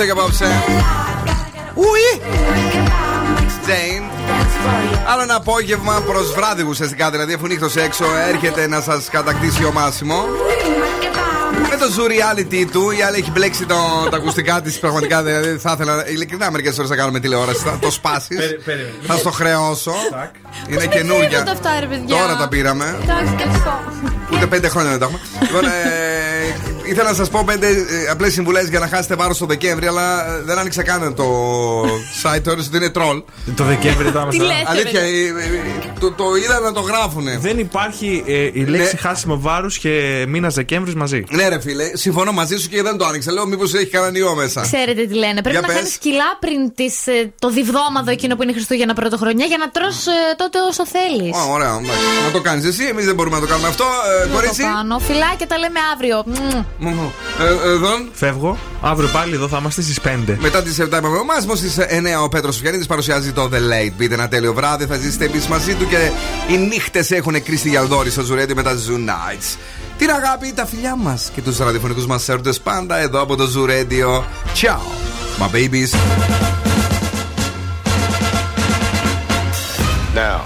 makeba. Τελευταίο για απόψε. Ουι! Τζέιν. Άλλο ένα απόγευμα προς βράδυ ουσιαστικά. Δηλαδή, αφού νύχτωσε έξω, έρχεται να σας κατακτήσει ο Μάσιμο. Με το zoo reality του, η άλλη έχει μπλέξει το, τα ακουστικά της. Πραγματικά δηλαδή θα ήθελα. Ειλικρινά, μερικές φορέ θα κάνουμε τηλεόραση. Θα το σπάσεις. Θα στο χρεώσω. Είναι καινούργια. Πήρατε αυτά, ρε παιδιά; Τώρα τα πήραμε. Εντάξει, και αυτό. Ούτε πέντε χρόνια δεν τα έχουμε. Λοιπόν, ε, ήθελα να σας πω πέντε απλές συμβουλές για να χάσετε βάρος το Δεκέμβρη, αλλά ε, δεν άνοιξα καν το site. Θεώρησα ότι είναι troll. Το Δεκέμβρη το Τι λέτε, Αλήθεια, ρε. ε, ε, το, το είδα να το γράφουνε. Δεν υπάρχει ε, η λέξη χάσιμο βάρου και μήνας Δεκέμβρης μαζί. Ναι, ρε φίλε, συμφωνώ μαζί σου και δεν το άνοιξα. Λέω, μήπως έχει κανέναν ιό μέσα. Ξέρετε τι λένε. Πρέπει Για να πες. κάνεις κιλά πριν τις, ε, το διβδόμαδο εκείνο που είναι Χριστούγεννα πρωτοχρονιά για να τρως ε, τότε όσο θέλεις. Ω, ωραία, εντάξει. Να το κάνεις εσύ, εμείς δεν μπορούμε να το κάνουμε αυτό. Ε, Το κορίτσι. κάνω. Φιλάκια τα λέμε αύριο. Μμμ. Μμμ. Ε, εδώ. Φεύγω. Αύριο πάλι εδώ θα είμαστε στις 5. Μετά τις 7 είπαμε ο Μάσιμο, στις 9 ο Πέτρος Σουφιανίδη παρουσιάζει το The Late. Μπείτε ένα τέλειο βράδυ, θα ζήσετε επίση μαζί του και οι νύχτες έχουν κρίσει για Αλδόρη στο Ζουρέντι με τα Zoo Nights. Την αγάπη, τα φιλιά μας και τους ραδιοφωνικούς μας έρωτε πάντα εδώ από το Ζουρέντιο. Ciao, my babies. Now,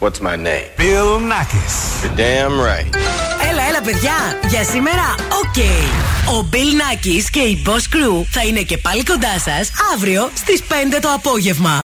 what's my name? Bill Nakis. You're damn right. Έλα, έλα, παιδιά. Για σήμερα, οκ. Ο Bill Nakis και η Boss Crew θα είναι και πάλι κοντά σας αύριο στις 5 το απόγευμα.